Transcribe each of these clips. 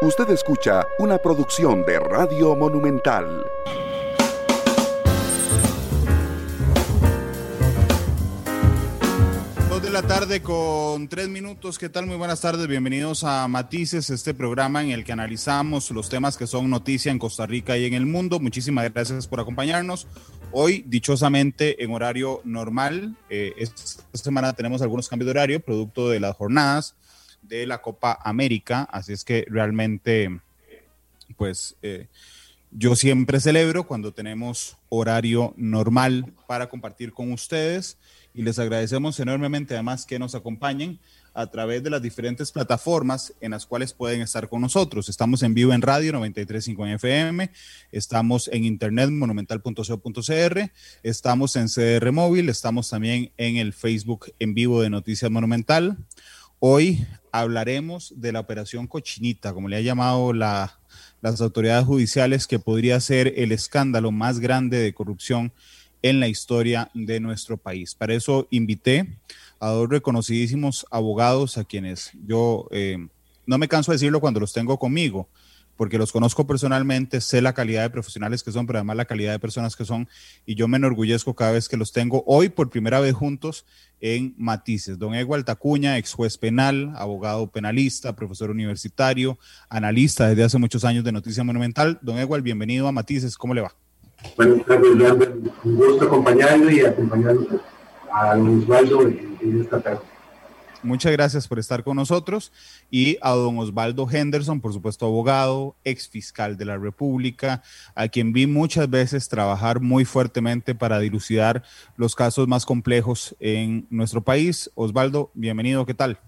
Usted escucha una producción de Radio Monumental. Dos de la tarde con tres minutos. ¿Qué tal? Muy buenas tardes. Bienvenidos a Matices, este programa en el que analizamos los temas que son noticia en Costa Rica y en el mundo. Muchísimas gracias por acompañarnos. Hoy, dichosamente, en horario normal. Eh, esta semana tenemos algunos cambios de horario, producto de las jornadas de la Copa América, así es que realmente, pues eh, yo siempre celebro cuando tenemos horario normal para compartir con ustedes y les agradecemos enormemente además que nos acompañen a través de las diferentes plataformas en las cuales pueden estar con nosotros. Estamos en vivo en radio 93.5 FM, estamos en internet monumental.co.cr, estamos en CR Móvil, estamos también en el Facebook en vivo de Noticias Monumental. Hoy hablaremos de la operación Cochinita, como le ha llamado las autoridades judiciales, que podría ser el escándalo más grande de corrupción en la historia de nuestro país. Para eso invité a dos reconocidísimos abogados a quienes yo eh, no me canso de decirlo cuando los tengo conmigo, porque los conozco personalmente, sé la calidad de profesionales que son, pero además la calidad de personas que son, y yo me enorgullezco cada vez que los tengo hoy por primera vez juntos en Matices. Don Egual Tacuña, ex juez penal, abogado penalista, profesor universitario, analista desde hace muchos años de Noticia Monumental. Don Egual, bienvenido a Matices, ¿cómo le va? Buenas tardes, un gusto acompañarlo y acompañarlo a don Osvaldo en esta tarde. Muchas gracias por estar con nosotros y a don Osvaldo Henderson, por supuesto abogado, ex fiscal de la República, a quien vi muchas veces trabajar muy fuertemente para dilucidar los casos más complejos en nuestro país. Osvaldo, bienvenido, ¿qué tal?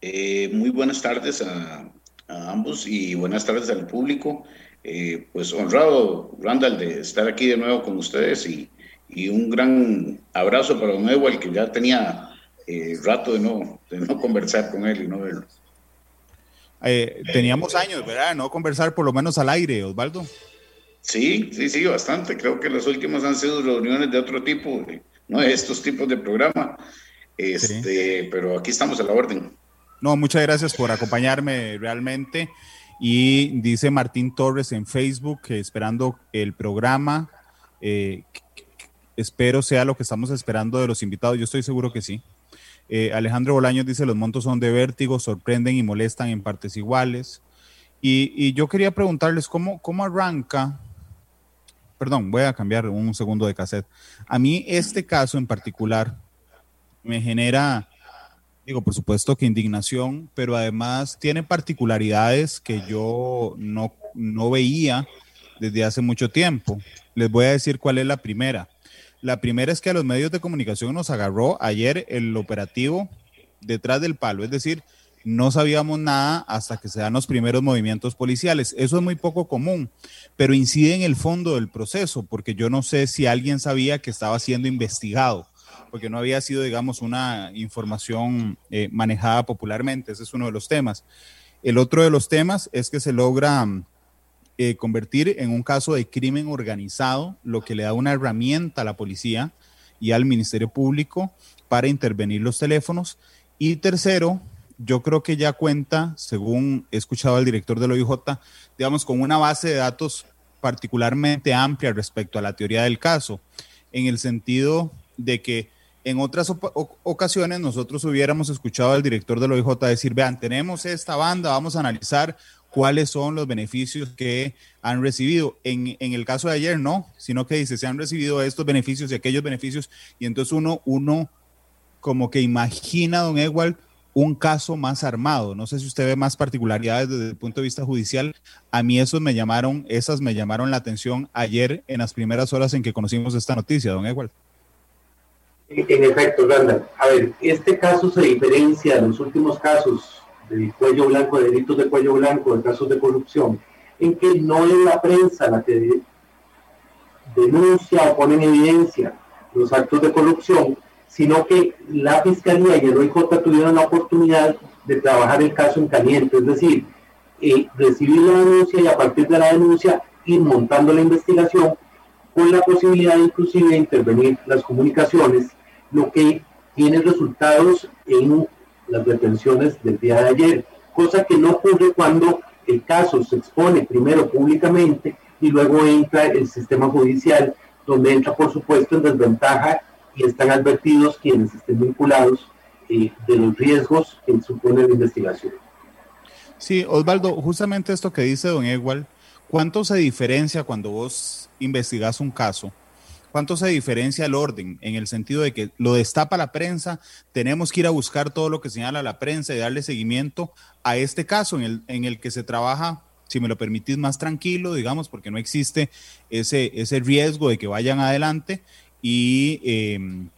Eh, muy buenas tardes a, ambos y buenas tardes al público. Eh, pues honrado, Randall, de estar aquí de nuevo con ustedes y, y un gran abrazo para don Evo, el que ya tenía eh, rato de no, de no conversar con él y no verlo. Eh, teníamos años, ¿verdad? No conversar por lo menos al aire, Osvaldo. Sí, sí, sí, bastante. Creo que las últimas han sido reuniones de otro tipo, no de estos tipos de programa. Este, Pero aquí estamos a la orden. No, muchas gracias por acompañarme realmente. Y dice Martín Torres en Facebook que esperando el programa, eh, espero sea lo que estamos esperando de los invitados. Yo estoy seguro que sí. Eh, Alejandro Bolaños dice, los montos son de vértigo, sorprenden y molestan en partes iguales. Y, yo quería preguntarles cómo, cómo arranca, perdón, voy a cambiar un segundo de cassette. A mí este caso en particular me genera, digo, por supuesto que indignación, pero además tiene particularidades que yo no, no veía desde hace mucho tiempo. Les voy a decir cuál es la primera. La primera es que a los medios de comunicación nos agarró ayer el operativo detrás del palo, es decir, no sabíamos nada hasta que se dan los primeros movimientos policiales. Eso es muy poco común, pero incide en el fondo del proceso, porque yo no sé si alguien sabía que estaba siendo investigado, porque no había sido, digamos, una información eh, manejada popularmente. Ese es uno de los temas. El otro de los temas es que se logra eh, convertir en un caso de crimen organizado, lo que le da una herramienta a la policía y al Ministerio Público para intervenir los teléfonos. Y tercero, yo creo que ya cuenta, según he escuchado al director del OIJ, digamos, con una base de datos particularmente amplia respecto a la teoría del caso, en el sentido de que en otras ocasiones nosotros hubiéramos escuchado al director del OIJ decir, vean, tenemos esta banda, vamos a analizar cuáles son los beneficios que han recibido. En, el caso de ayer no, sino que dice, se han recibido estos beneficios y aquellos beneficios, y entonces uno, uno como que imagina, don Ewald, un caso más armado. No sé si usted ve más particularidades desde el punto de vista judicial. A mí esos me llamaron, esas me llamaron la atención ayer en las primeras horas en que conocimos esta noticia, don Ewald. En efecto, Randa. A ver, este caso se diferencia de los últimos casos del cuello blanco, de delitos de cuello blanco, de casos de corrupción, en que no es la prensa la que denuncia o pone en evidencia los actos de corrupción, sino que la Fiscalía y el OIJ tuvieron la oportunidad de trabajar el caso en caliente, es decir, eh, recibir la denuncia y a partir de la denuncia ir montando la investigación con la posibilidad inclusive de intervenir las comunicaciones, lo que tiene resultados en las detenciones del día de ayer, cosa que no ocurre cuando el caso se expone primero públicamente y luego entra el sistema judicial, donde entra, por supuesto, en desventaja y están advertidos quienes estén vinculados eh, de los riesgos que supone la investigación. Sí, Osvaldo, justamente esto que dice don Igual, ¿cuánto se diferencia cuando vos investigás un caso? ¿Cuánto se diferencia el orden en el sentido de que lo destapa la prensa, tenemos que ir a buscar todo lo que señala la prensa y darle seguimiento a este caso en el, en el que se trabaja, si me lo permitís, más tranquilo, digamos, porque no existe ese, ese riesgo de que vayan adelante y, em,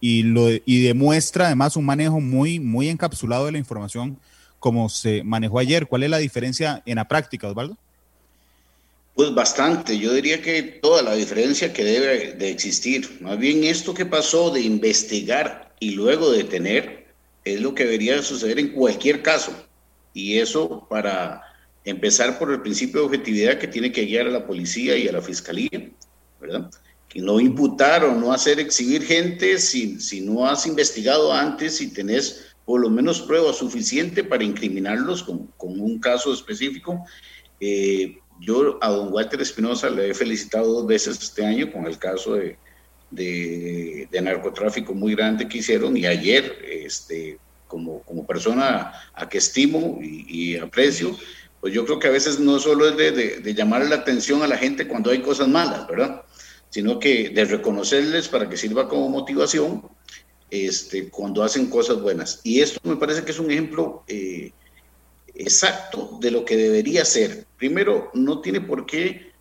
y, lo, y demuestra además un manejo muy, muy encapsulado de la información como se manejó ayer. ¿Cuál es la diferencia en la práctica, Osvaldo? Pues bastante, yo diría que toda la diferencia que debe de existir. Más bien esto que pasó de investigar y luego detener es lo que debería suceder en cualquier caso. Y eso para empezar por el principio de objetividad que tiene que guiar a la policía y a la fiscalía, ¿verdad? Que no imputar o no hacer exhibir gente si, si no has investigado antes y tenés por lo menos prueba suficiente para incriminarlos con, con un caso específico. Eh, yo a don Walter Espinosa le he felicitado dos veces este año con el caso de, de, narcotráfico muy grande que hicieron y ayer, este, como, como persona a que estimo y, aprecio, pues yo creo que a veces no solo es de, de, de, llamar la atención a la gente cuando hay cosas malas, ¿verdad? Sino que de reconocerles para que sirva como motivación este, cuando hacen cosas buenas. Y esto me parece que es un ejemplo eh, exacto de lo que debería ser. Primero, no tiene por qué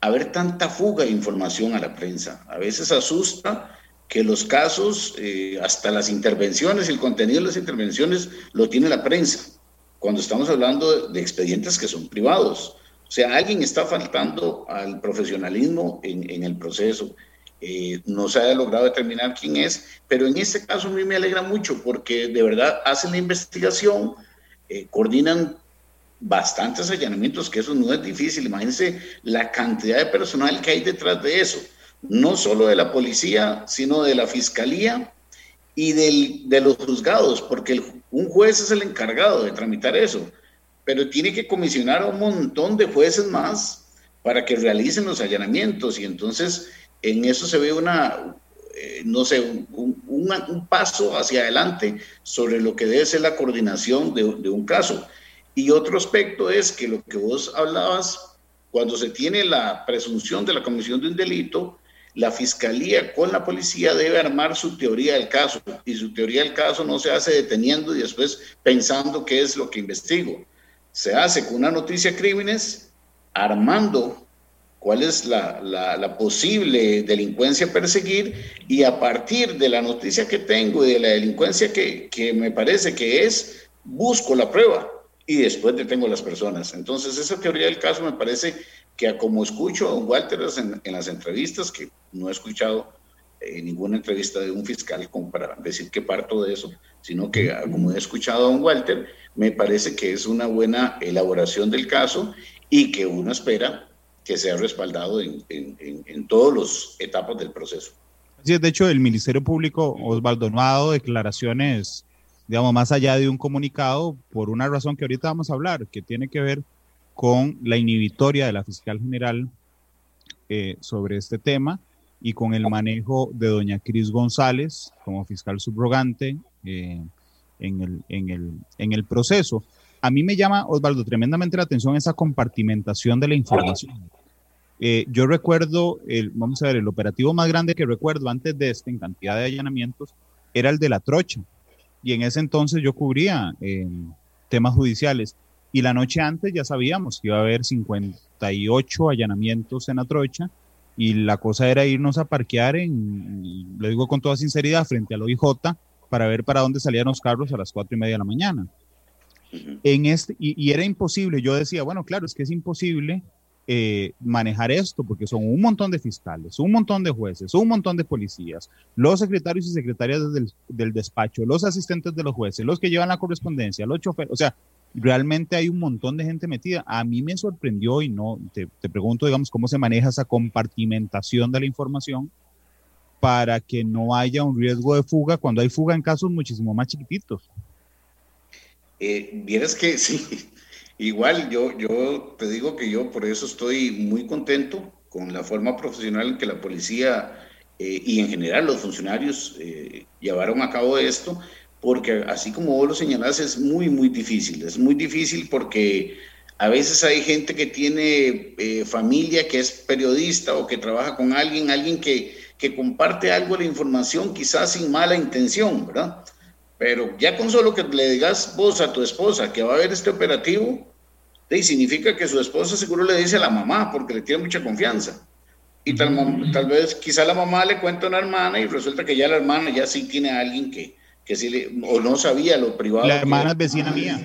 haber tanta fuga de información a la prensa. A veces asusta que los casos, eh, hasta las intervenciones, el contenido de las intervenciones lo tiene la prensa, cuando estamos hablando de, expedientes que son privados. O sea, alguien está faltando al profesionalismo en, el proceso. Eh, no se haya logrado determinar quién es, pero en este caso a mí me alegra mucho porque de verdad hacen la investigación, eh, coordinan bastantes allanamientos, que eso no es difícil. Imagínense la cantidad de personal que hay detrás de eso, no solo de la policía, sino de la fiscalía y del, de los juzgados, porque un juez es el encargado de tramitar eso, pero tiene que comisionar a un montón de jueces más para que realicen los allanamientos. Y entonces en eso se ve una, eh, no sé, un, paso hacia adelante sobre lo que debe ser la coordinación de, de, un caso. Y otro aspecto es que lo que vos hablabas, cuando se tiene la presunción de la comisión de un delito, la fiscalía con la policía debe armar su teoría del caso. Y su teoría del caso no se hace deteniendo y después pensando qué es lo que investigo. Se hace con una noticia crímenes, armando cuál es la, la, posible delincuencia a perseguir y a partir de la noticia que tengo y de la delincuencia que, que, me parece que es, busco la prueba y después detengo a las personas. Entonces, esa teoría del caso me parece que como escucho a don Walter en, en las entrevistas, que no he escuchado eh, ninguna entrevista de un fiscal como para decir que parto de eso, sino que como he escuchado a don Walter, me parece que es una buena elaboración del caso y que uno espera que sea respaldado en, en, en todas las etapas del proceso. Sí, de hecho, el Ministerio Público, Osvaldo, no ha dado declaraciones, digamos, más allá de un comunicado, por una razón que ahorita vamos a hablar, que tiene que ver con la inhibitoria de la fiscal general eh, sobre este tema y con el manejo de doña Cris González como fiscal subrogante eh, en, el, en, el, en el proceso a mí me llama, Osvaldo, tremendamente la atención esa compartimentación de la información. Eh, yo recuerdo, el, vamos a ver, el operativo más grande que recuerdo antes de este, en cantidad de allanamientos, era el de la trocha. Y en ese entonces yo cubría eh, temas judiciales. Y la noche antes ya sabíamos que iba a haber 58 allanamientos en la trocha. Y la cosa era irnos a parquear, en, le digo con toda sinceridad, frente al OIJ para ver para dónde salían los carros a las cuatro y media de la mañana. En este, y, era imposible, yo decía, bueno, claro, es que es imposible eh, manejar esto porque son un montón de fiscales, un montón de jueces, un montón de policías, los secretarios y secretarias del, despacho, los asistentes de los jueces, los que llevan la correspondencia, los choferes, o sea, realmente hay un montón de gente metida. A mí me sorprendió y no, te, te, pregunto, digamos, cómo se maneja esa compartimentación de la información para que no haya un riesgo de fuga cuando hay fuga en casos muchísimo más chiquititos. Eh, Vieras que sí, Igual, yo, yo te digo que yo por eso estoy muy contento con la forma profesional en que la policía eh, y en general los funcionarios eh, llevaron a cabo esto, porque así como vos lo señalás, es muy, muy difícil. Es muy difícil porque a veces hay gente que tiene eh, familia que es periodista o que trabaja con alguien, alguien que, que comparte algo de la información quizás sin mala intención, ¿verdad? Pero ya con solo que le digas vos a tu esposa que va a haber este operativo, significa que su esposa seguro le dice a la mamá porque le tiene mucha confianza. Y tal, tal vez quizá la mamá le cuenta a una hermana y resulta que ya la hermana ya sí tiene a alguien que, que sí le, o no sabía lo privado. La hermana es vecina mía.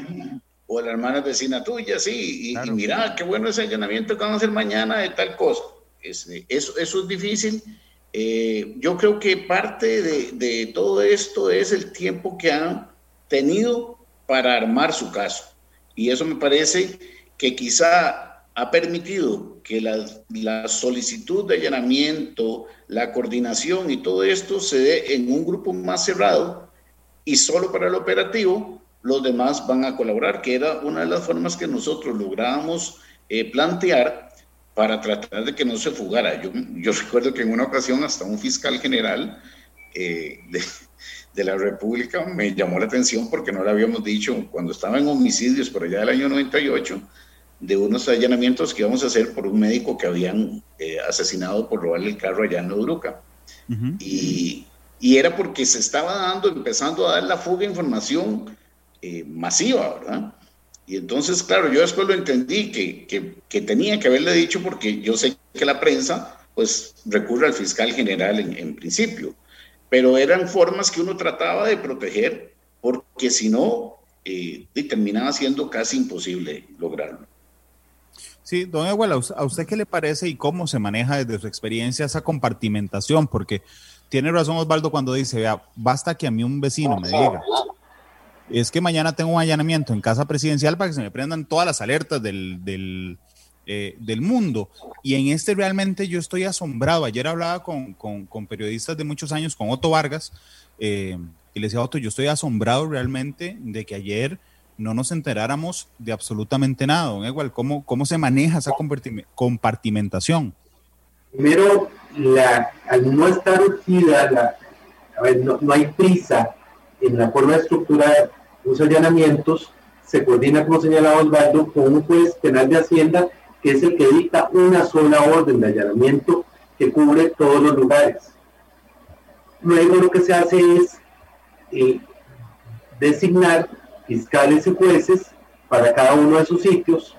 O la hermana es vecina tuya, sí. Y, mira, qué bueno ese allanamiento que van a hacer mañana de tal cosa. Este, eso, eso es difícil eh, yo creo que parte de, todo esto es el tiempo que han tenido para armar su caso. Y eso me parece que quizá ha permitido que la, solicitud de allanamiento, la coordinación y todo esto se dé en un grupo más cerrado y solo para el operativo los demás van a colaborar, que era una de las formas que nosotros lográbamos eh, plantear para tratar de que no se fugara. Yo, yo recuerdo que en una ocasión hasta un fiscal general eh, de, de, la República me llamó la atención porque no le habíamos dicho cuando estaba en homicidios por allá del año 98 de unos allanamientos que íbamos a hacer por un médico que habían eh, asesinado por robarle el carro allá en Odruca. y, y, era porque se estaba dando, empezando a dar la fuga de información eh, masiva, ¿verdad? Y entonces, claro, yo después lo entendí que, que, tenía que haberle dicho porque yo sé que la prensa pues recurre al fiscal general en, principio, pero eran formas que uno trataba de proteger porque si no, eh, terminaba siendo casi imposible lograrlo. Sí, don Egual, ¿a usted qué le parece y cómo se maneja desde su experiencia esa compartimentación? Porque tiene razón Osvaldo cuando dice, vea, basta que a mí un vecino me diga, es que mañana tengo un allanamiento en casa presidencial para que se me prendan todas las alertas del, del, eh, mundo. Y en este realmente yo estoy asombrado. Ayer hablaba con, con, periodistas de muchos años, con Otto Vargas, eh, y le decía, Otto, yo estoy asombrado realmente de que ayer no nos enteráramos de absolutamente nada. Igual, ¿cómo, ¿cómo se maneja esa compartimentación? Primero, la, al no estar urgida, la, a ver, no, no hay prisa en la forma de allanamientos se coordina, como señalaba Osvaldo, con un juez penal de Hacienda, que es el que dicta una sola orden de allanamiento que cubre todos los lugares. Luego lo que se hace es eh, designar fiscales y jueces para cada uno de sus sitios,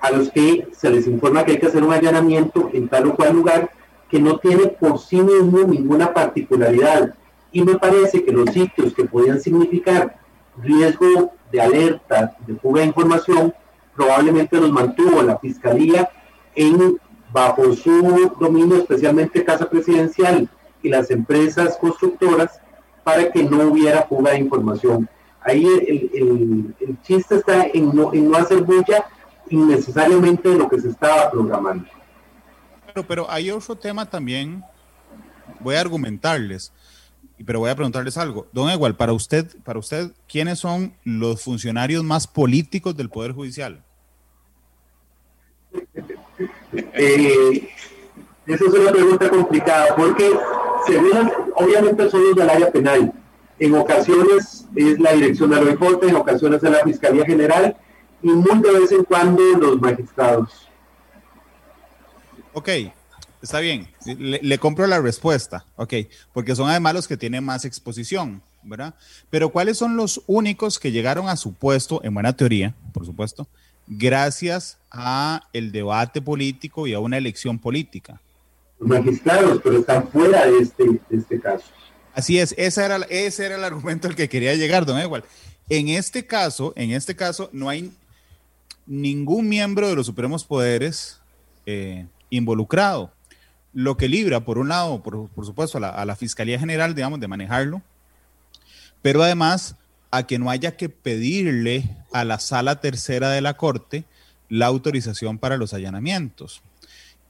a los que se les informa que hay que hacer un allanamiento en tal o cual lugar que no tiene por sí mismo ninguna particularidad. Y me parece que los sitios que podían significar riesgo de alerta, de fuga de información, probablemente los mantuvo la Fiscalía en, bajo su dominio, especialmente Casa Presidencial y las empresas constructoras, para que no hubiera fuga de información. Ahí el, el, chiste está en no, en no hacer bulla innecesariamente de lo que se estaba programando. Pero, pero hay otro tema también, voy a argumentarles pero voy a preguntarles algo. Don Egual, para usted, para usted, ¿quiénes son los funcionarios más políticos del Poder Judicial? Eh, esa es una pregunta complicada, porque según, obviamente son los del área penal. En ocasiones es la dirección de la OIJ, en ocasiones es la Fiscalía General y muy de vez en cuando los magistrados. Ok, Está bien, le, compro la respuesta, ok, porque son además los que tienen más exposición, ¿verdad? Pero ¿cuáles son los únicos que llegaron a su puesto, en buena teoría, por supuesto, gracias a el debate político y a una elección política? Los magistrados, pero están fuera de este, de este caso. Así es, ese era, ese era el argumento al que quería llegar, don Igual. En este caso, en este caso, no hay ningún miembro de los supremos poderes eh, involucrado lo que libra, por un lado, por, supuesto, a la, Fiscalía General, digamos, de manejarlo, pero además a que no haya que pedirle a la sala tercera de la Corte la autorización para los allanamientos.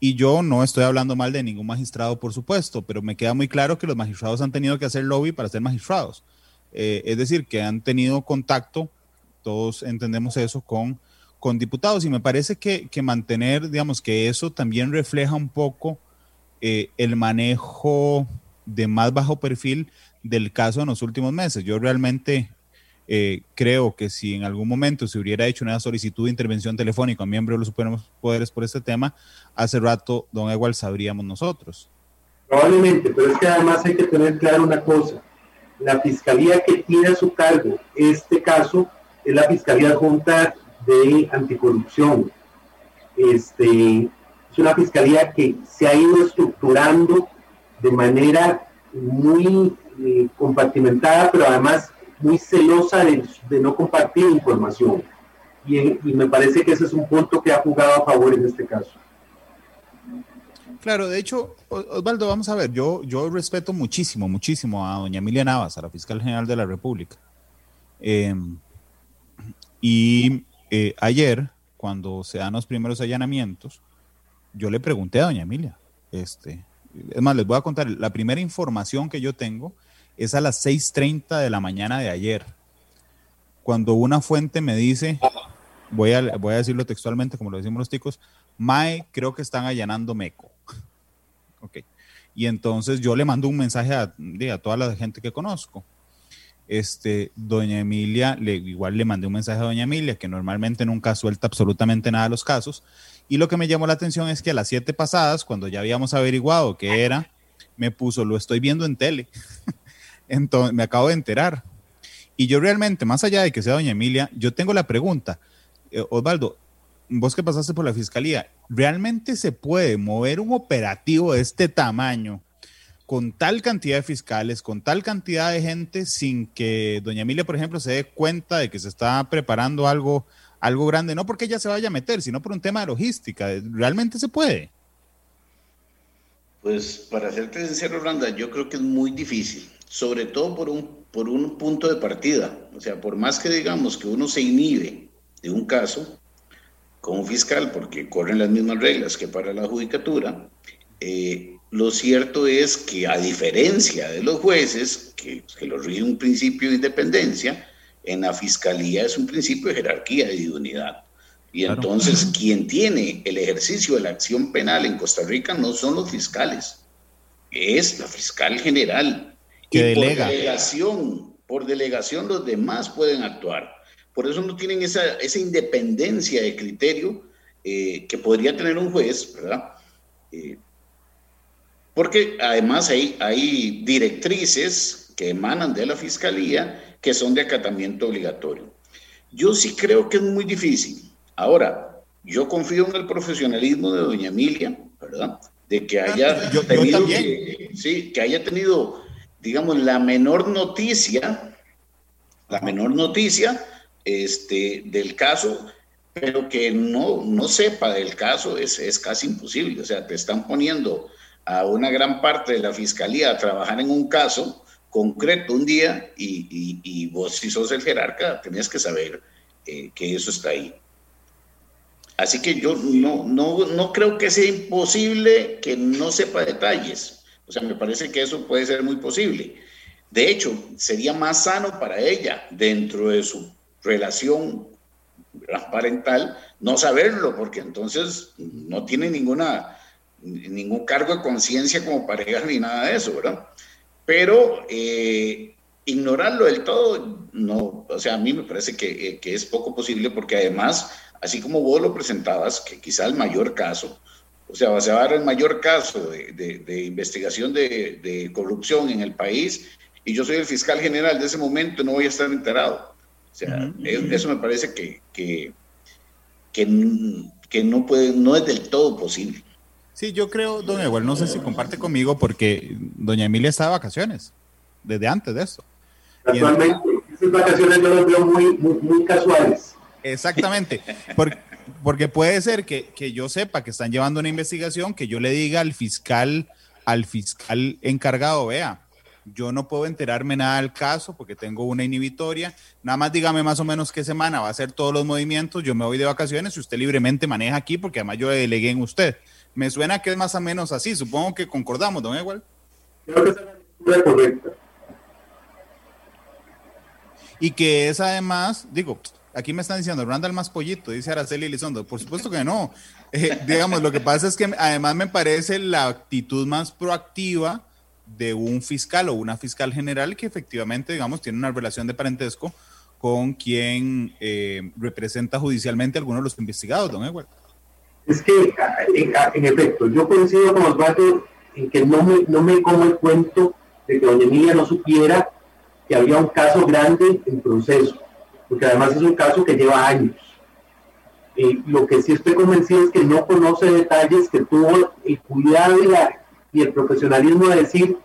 Y yo no estoy hablando mal de ningún magistrado, por supuesto, pero me queda muy claro que los magistrados han tenido que hacer lobby para ser magistrados. Eh, es decir, que han tenido contacto, todos entendemos eso, con, con diputados y me parece que, mantener, digamos, que eso también refleja un poco eh, el manejo de más bajo perfil del caso en los últimos meses. Yo realmente eh, creo que si en algún momento se hubiera hecho una solicitud de intervención telefónica a miembro de los supremos poderes por este tema, hace rato, don Ewald, sabríamos nosotros. Probablemente, pero es que además hay que tener claro una cosa. La fiscalía que tiene a su cargo este caso es la Fiscalía Junta de Anticorrupción. Este, es una fiscalía que se ha ido estructurando de manera muy eh, compartimentada, pero además muy celosa de, no compartir información. Y, y, me parece que ese es un punto que ha jugado a favor en este caso. Claro, de hecho, Osvaldo, vamos a ver, yo, yo respeto muchísimo, muchísimo a doña Emilia Navas, a la fiscal general de la República. Em, y eh, ayer, cuando se dan los primeros allanamientos, yo le pregunté a doña Emilia, este, es más, les voy a contar, la primera información que yo tengo es a las 6.30 de la mañana de ayer, cuando una fuente me dice, voy a, voy a decirlo textualmente como lo decimos los ticos, Mae, creo que están allanando Meco. ok. Y entonces yo le mando un mensaje a, a toda la gente que conozco. Este, doña Emilia, le, igual le mandé un mensaje a doña Emilia, que normalmente nunca suelta absolutamente nada de los casos. Y lo que me llamó la atención es que a las siete pasadas, cuando ya habíamos averiguado qué era, me puso, lo estoy viendo en tele. entonces, me acabo de enterar. Y yo realmente, más allá de que sea doña Emilia, yo tengo la pregunta, eh, Osvaldo, vos que pasaste por la fiscalía, ¿realmente se puede mover un operativo de este tamaño con tal cantidad de fiscales, con tal cantidad de gente, sin que doña Emilia, por ejemplo, se dé cuenta de que se está preparando algo, algo grande? No porque ella se vaya a meter, sino por un tema de logística. ¿Realmente se puede? Pues para serte sincero, Randa, yo creo que es muy difícil, sobre todo por un, por un punto de partida. O sea, por más que digamos que uno se inhibe de un caso, como fiscal, porque corren las mismas reglas que para la judicatura, eh, lo cierto es que a diferencia de los jueces, que, que los rige un principio de independencia, en la fiscalía es un principio de jerarquía y de unidad. Y entonces quien tiene el ejercicio de la acción penal en Costa Rica no son los fiscales, es la fiscal general. Que y delega. por delegación, por delegación los demás pueden actuar. Por eso no tienen esa, esa independencia de criterio eh, que podría tener un juez, ¿verdad? Eh, porque además hay, hay directrices que emanan de la fiscalía que son de acatamiento obligatorio. Yo sí creo que es muy difícil. Ahora, yo confío en el profesionalismo de doña Emilia, ¿verdad? De que haya yo, tenido, yo que, sí, que haya tenido, digamos, la menor noticia, la menor noticia este, del caso, pero que no, no sepa del caso es, es casi imposible. O sea, te están poniendo a una gran parte de la fiscalía a trabajar en un caso concreto un día y, vos si sos el jerarca tenías que saber eh, que eso está ahí. Así que yo no, no, no creo que sea imposible que no sepa detalles. O sea, me parece que eso puede ser muy posible. De hecho, sería más sano para ella dentro de su relación parental no saberlo, porque entonces no tiene ninguna, ningún cargo de conciencia como pareja ni nada de eso, ¿verdad? Pero eh, ignorarlo del todo, no, o sea, a mí me parece que, eh, que, es poco posible porque además, así como vos lo presentabas, que quizá el mayor caso, o sea, se va a dar el mayor caso de, de, de investigación de, de corrupción en el país y yo soy el fiscal general de ese momento, no voy a estar enterado. O sea, eso me parece que, que, que, que, no, puede, no es del todo posible. Sí, yo creo, don Igual, no sé si comparte conmigo, porque doña Emilia está de vacaciones, desde antes de eso. Actualmente, esas vacaciones yo las veo muy, muy, muy casuales. Exactamente, porque, porque puede ser que, que yo sepa que están llevando una investigación, que yo le diga al fiscal, al fiscal encargado, vea, yo no puedo enterarme nada del caso porque tengo una inhibitoria. Nada más dígame más o menos qué semana va a hacer todos los movimientos. Yo me voy de vacaciones y usted libremente maneja aquí porque además yo delegué en usted. Me suena que es más o menos así. Supongo que concordamos, don Igual. Creo que es la correcta. Y que es además, digo, aquí me están diciendo, Randall más pollito, dice Araceli Elizondo. Por supuesto que no. Eh, digamos, lo que pasa es que además me parece la actitud más proactiva de un fiscal o una fiscal general que efectivamente, digamos, tiene una relación de parentesco con quien eh, representa judicialmente a algunos de los investigados, don Edward. Es que, en, efecto, yo coincido con Osvaldo en que no me, no me como el cuento de que doña Emilia no supiera que había un caso grande en proceso, porque además es un caso que lleva años. Eh, lo que sí estoy convencido es que no conoce detalles, que tuvo el cuidado y, el profesionalismo de decir,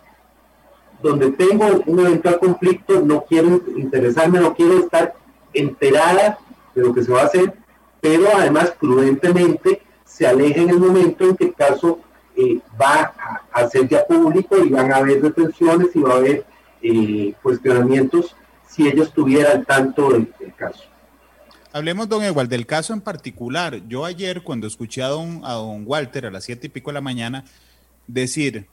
donde tengo un eventual conflicto, no quiero interesarme, no quiero estar enterada de lo que se va a hacer, pero además prudentemente se aleja en el momento en que el caso eh, va a, ser ya público y van a haber detenciones y va a haber eh, cuestionamientos si ellos tuvieran tanto del, caso. Hablemos, don Igual, del caso en particular. Yo ayer, cuando escuché a don, a don Walter a las siete y pico de la mañana decir,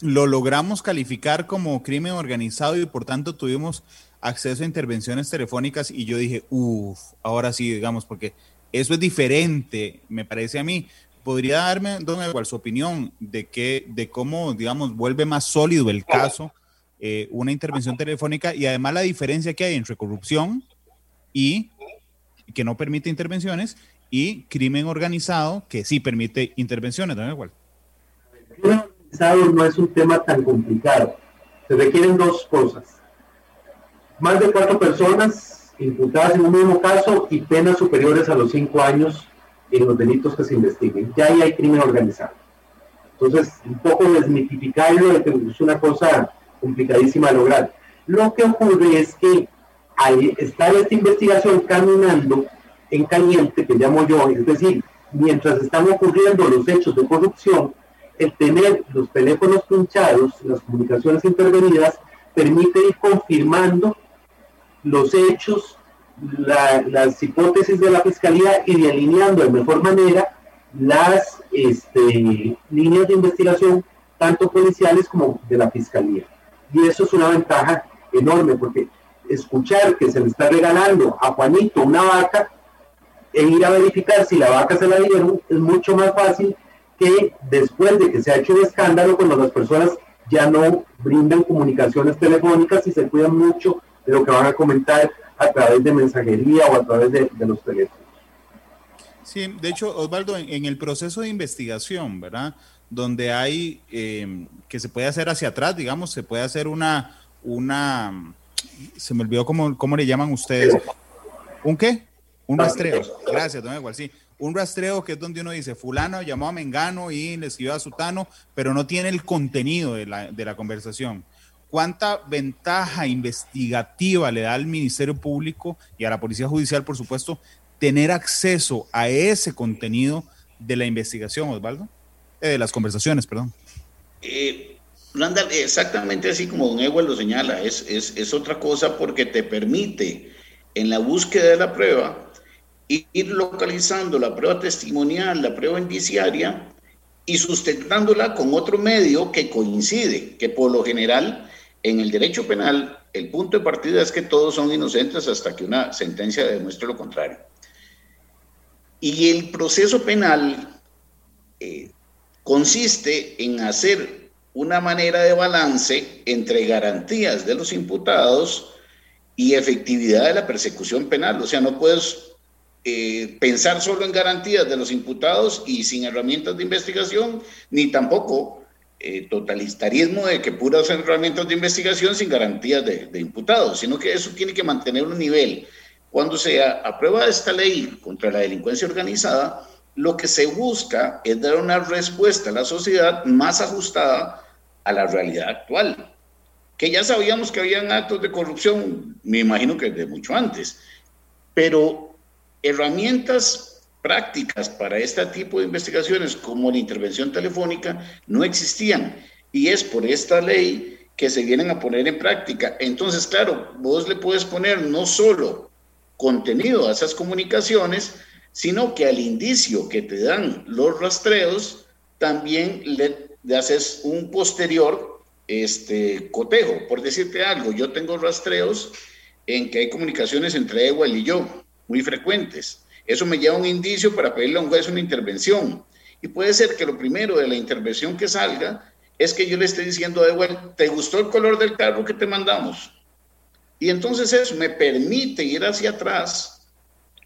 lo logramos calificar como crimen organizado y por tanto tuvimos acceso a intervenciones telefónicas y yo dije, uff, ahora sí, digamos, porque eso es diferente, me parece a mí. ¿Podría darme, don Eduardo, su opinión de, que, de cómo, digamos, vuelve más sólido el caso eh, una intervención telefónica y además la diferencia que hay entre corrupción y que no permite intervenciones y crimen organizado que sí permite intervenciones, don Eduardo? crimen organizado no es un tema tan complicado. Se requieren dos cosas. Más de cuatro personas imputadas en un mismo caso y penas superiores a los cinco años en los delitos que se investiguen. Ya ahí hay crimen organizado. Entonces, un poco desmitificarlo es una cosa complicadísima de lograr. Lo que ocurre es que al estar esta investigación caminando en caliente, que llamo yo, es decir, mientras están ocurriendo los hechos de corrupción, el tener los teléfonos pinchados, las comunicaciones intervenidas, permite ir confirmando los hechos, las hipótesis de la fiscalía y de alineando de mejor manera las este, líneas de investigación, tanto policiales como de la fiscalía. Y eso es una ventaja enorme, porque escuchar que se le está regalando a Juanito una vaca e ir a verificar si la vaca se la dieron es mucho más fácil que después de que se ha hecho un escándalo, cuando las personas ya no brindan comunicaciones telefónicas y se cuidan mucho de lo que van a comentar a través de mensajería o a través de, los teléfonos. Sí, de hecho, Osvaldo, en, el proceso de investigación, ¿verdad? Donde hay, eh, que se puede hacer hacia atrás, digamos, se puede hacer una, una, se me olvidó cómo, cómo le llaman ustedes. ¿Un qué? Un rastreo. Gracias, don Igual, sí. Un rastreo que es donde uno dice, fulano llamó a Mengano y le escribió a Sutano, pero no tiene el contenido de la, de la conversación. ¿Cuánta ventaja investigativa le da al Ministerio Público y a la Policía Judicial, por supuesto, tener acceso a ese contenido de la investigación, Osvaldo? Eh, de las conversaciones, perdón. Eh, exactamente así como don Ewell lo señala, es, es, es otra cosa porque te permite en la búsqueda de la prueba ir localizando la prueba testimonial, la prueba indiciaria y sustentándola con otro medio que coincide, que por lo general en el derecho penal, el punto de partida es que todos son inocentes hasta que una sentencia demuestre lo contrario. Y el proceso penal eh, consiste en hacer una manera de balance entre garantías de los imputados y efectividad de la persecución penal. O sea, no puedes eh, pensar solo en garantías de los imputados y sin herramientas de investigación, ni tampoco eh, totalitarismo de que puras herramientas de investigación sin garantías de, imputados, sino que eso tiene que mantener un nivel. Cuando se aprueba esta ley contra la delincuencia organizada, lo que se busca es dar una respuesta a la sociedad más ajustada a la realidad actual. Que ya sabíamos que habían actos de corrupción, me imagino que de mucho antes, pero herramientas prácticas para este tipo de investigaciones como la intervención telefónica no existían y es por esta ley que se vienen a poner en práctica. Entonces, claro, vos le puedes poner no solo contenido a esas comunicaciones, sino que al indicio que te dan los rastreos, también le, haces un posterior este, cotejo. Por decirte algo, yo tengo rastreos en que hay comunicaciones entre Ewell y yo, muy frecuentes. Eso me lleva un indicio para pedirle a un juez una intervención. Y puede ser que lo primero de la intervención que salga es que yo le esté diciendo a igual, ¿te gustó el color del carro que te mandamos? Y entonces eso me permite ir hacia atrás,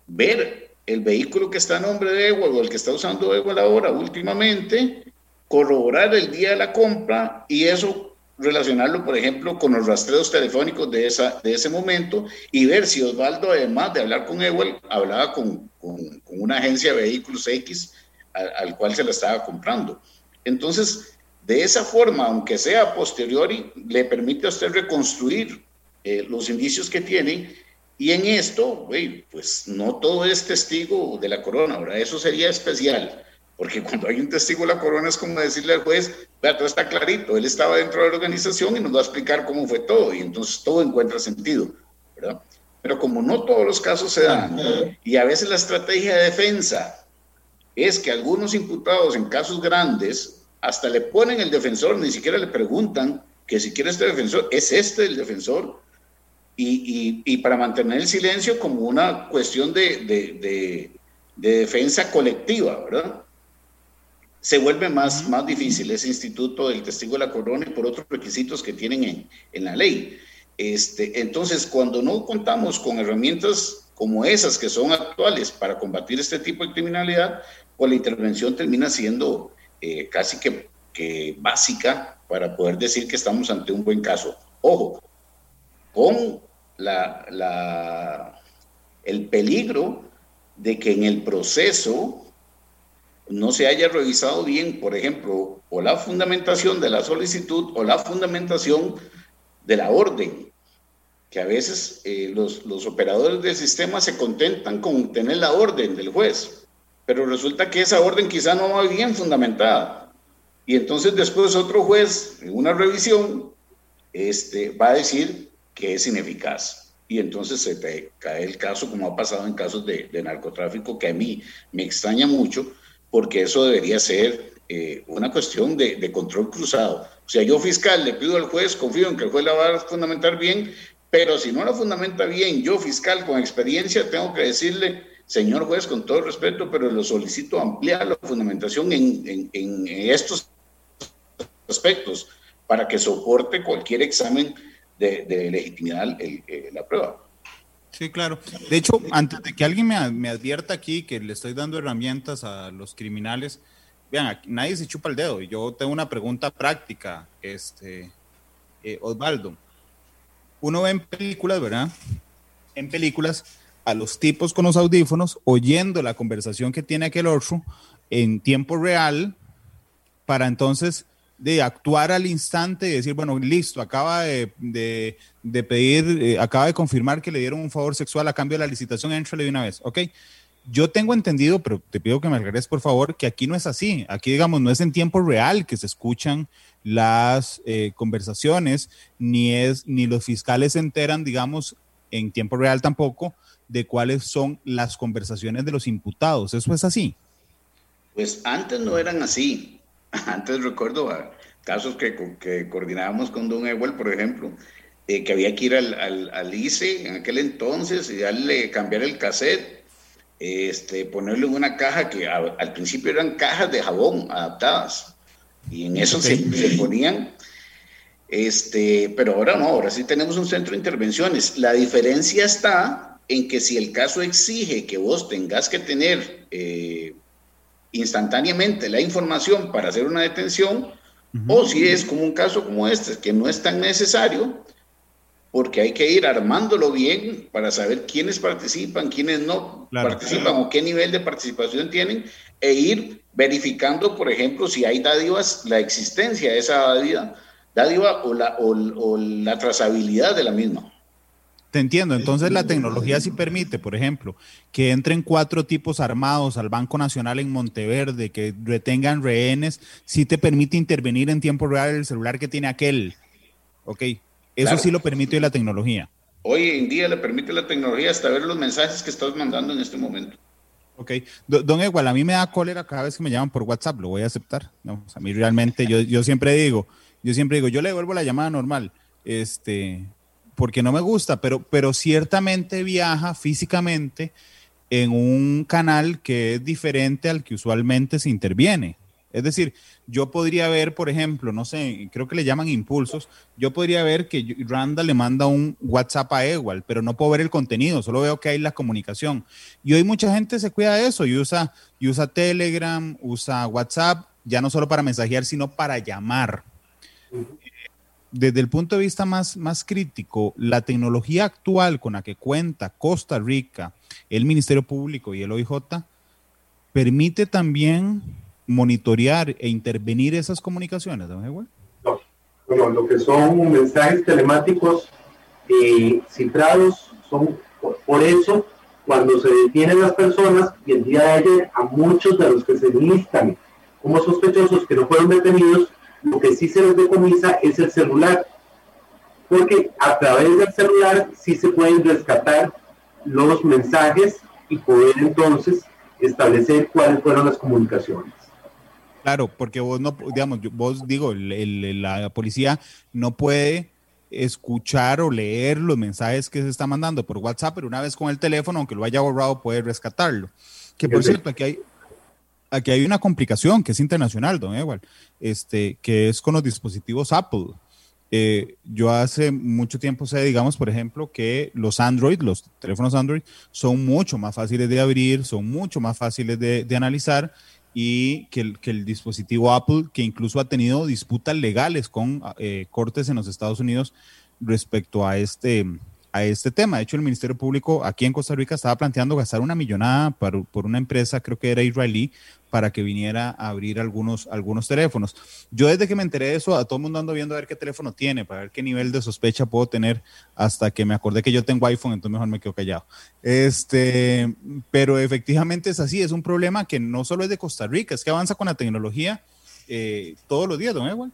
ver el vehículo que está a nombre de Ewell o el que está usando Ewell ahora últimamente, corroborar el día de la compra y eso relacionarlo, por ejemplo, con los rastreos telefónicos de, esa, de ese momento y ver si Osvaldo, además de hablar con Ewell, hablaba con, con, una agencia de vehículos X al, al, cual se la estaba comprando. Entonces, de esa forma, aunque sea posteriori, le permite a usted reconstruir eh, los indicios que tiene y en esto, pues no todo es testigo de la corona, ahora eso sería especial, porque cuando hay un testigo de la corona es como decirle al juez, vea, todo está clarito, él estaba dentro de la organización y nos va a explicar cómo fue todo, y entonces todo encuentra sentido, ¿verdad? Pero como no todos los casos se dan, y a veces la estrategia de defensa es que algunos imputados en casos grandes hasta le ponen el defensor, ni siquiera le preguntan que si quiere este defensor, ¿es este el defensor? y, para mantener el silencio como una cuestión de, defensa colectiva, ¿verdad? Se vuelve más, más difícil ese instituto del testigo de la corona y por otros requisitos que tienen en, la ley. Este, entonces, cuando no contamos con herramientas como esas que son actuales para combatir este tipo de criminalidad, pues la intervención termina siendo eh, casi que, que básica para poder decir que estamos ante un buen caso. Ojo, con la, el peligro de que en el proceso no se haya revisado bien, por ejemplo, o la fundamentación de la solicitud o la fundamentación de la orden, que a veces eh, los, operadores del sistema se contentan con tener la orden del juez, pero resulta que esa orden quizá no va bien fundamentada. Y entonces después otro juez, en una revisión, este, va a decir que es ineficaz. Y entonces se cae el caso, como ha pasado en casos de, narcotráfico, que a mí me extraña mucho, porque eso debería ser eh, una cuestión de, control cruzado. O sea, yo fiscal le pido al juez, confío en que el juez la va a fundamentar bien, pero si no la fundamenta bien, yo fiscal con experiencia tengo que decirle, señor juez, con todo respeto, pero lo solicito ampliar la fundamentación en, estos aspectos para que soporte cualquier examen de, legitimidad eh, la prueba. Sí, claro. De hecho, antes de que alguien me, advierta aquí que le estoy dando herramientas a los criminales, vean, nadie se chupa el dedo. Yo tengo una pregunta práctica, este, eh, Osvaldo. Uno ve en películas, ¿verdad? En películas a los tipos con los audífonos oyendo la conversación que tiene aquel otro en tiempo real para entonces de actuar al instante y decir, bueno, listo, acaba de, de, pedir, eh, acaba de confirmar que le dieron un favor sexual a cambio de la licitación, entrale de una vez, ¿ok? Yo tengo entendido, pero te pido que me agregues por favor, que aquí no es así. Aquí, digamos, no es en tiempo real que se escuchan las eh, conversaciones, ni, es, ni los fiscales se enteran, digamos, en tiempo real tampoco, de cuáles son las conversaciones de los imputados. ¿Eso es así? Pues antes no eran así. Antes recuerdo a casos que, que coordinábamos con Don Ewell, por ejemplo, eh, que había que ir al, al, ICE en aquel entonces y darle, cambiar el cassette, este, ponerle una caja que al principio eran cajas de jabón adaptadas y en eso se, se, ponían. Este, pero ahora no, ahora sí tenemos un centro de intervenciones. La diferencia está en que si el caso exige que vos tengas que tener eh, instantáneamente la información para hacer una detención, o si es como un caso como este, que no es tan necesario, porque hay que ir armándolo bien para saber quiénes participan, quiénes no participan o qué nivel de participación tienen, e ir verificando, por ejemplo, si hay dádivas, la existencia de esa dádiva, dádiva o, la, o la trazabilidad de la misma. Te entiendo. Entonces la tecnología sí permite, por ejemplo, que entren cuatro tipos armados al Banco Nacional en Monteverde, que retengan rehenes, sí te permite intervenir en tiempo real el celular que tiene aquel. Ok, eso sí lo permite la tecnología. Hoy en día le permite la tecnología hasta ver los mensajes que estás mandando en este momento. Ok, don Igual, a mí me da cólera cada vez que me llaman por WhatsApp, lo voy a aceptar. No, a mí realmente, yo, yo siempre digo, yo siempre digo, yo le devuelvo la llamada normal. Este, porque no me gusta, pero, pero ciertamente viaja físicamente en un canal que es diferente al que usualmente se interviene. Es decir, yo podría ver, por ejemplo, no sé, creo que le llaman impulsos, yo podría ver que Randa le manda un WhatsApp a Ewald, pero no puedo ver el contenido, solo veo que hay la comunicación. Y hoy mucha gente se cuida de eso y usa, y usa Telegram, usa WhatsApp, ya no solo para mensajear, sino para llamar. Desde el punto de vista más, más crítico, la tecnología actual con la que cuenta Costa Rica, el Ministerio Público y el OIJ, permite también monitorear e intervenir esas comunicaciones, don Bueno, lo que son mensajes telemáticos eh, cifrados son por, eso cuando se detienen las personas y el día de ayer a muchos de los que se listan como sospechosos que no fueron detenidos, lo que sí se les decomisa es el celular, porque a través del celular sí se pueden rescatar los mensajes y poder entonces establecer cuáles fueron las comunicaciones. Claro, porque vos no, digamos, vos digo, la policía no puede escuchar o leer los mensajes que se está mandando por WhatsApp, pero una vez con el teléfono, aunque lo haya borrado, puede rescatarlo. Que por cierto, aquí hay, aquí hay una complicación que es internacional, don Ewald, este, que es con los dispositivos Apple. Eh, yo hace mucho tiempo sé, digamos, por ejemplo, que los Android, los teléfonos Android, son mucho más fáciles de abrir, son mucho más fáciles de, de analizar y que el, que el, dispositivo Apple, que incluso ha tenido disputas legales con eh, cortes en los Estados Unidos respecto a este, a este tema. De hecho, el Ministerio Público aquí en Costa Rica estaba planteando gastar una millonada por, por una empresa, creo que era israelí, para que viniera a abrir algunos, algunos teléfonos. Yo desde que me enteré de eso, a todo el mundo ando viendo a ver qué teléfono tiene, para ver qué nivel de sospecha puedo tener, hasta que me acordé que yo tengo iPhone, entonces mejor me quedo callado. Este, pero efectivamente es así, es un problema que no solo es de Costa Rica, es que avanza con la tecnología eh, todos los días, don Edwin.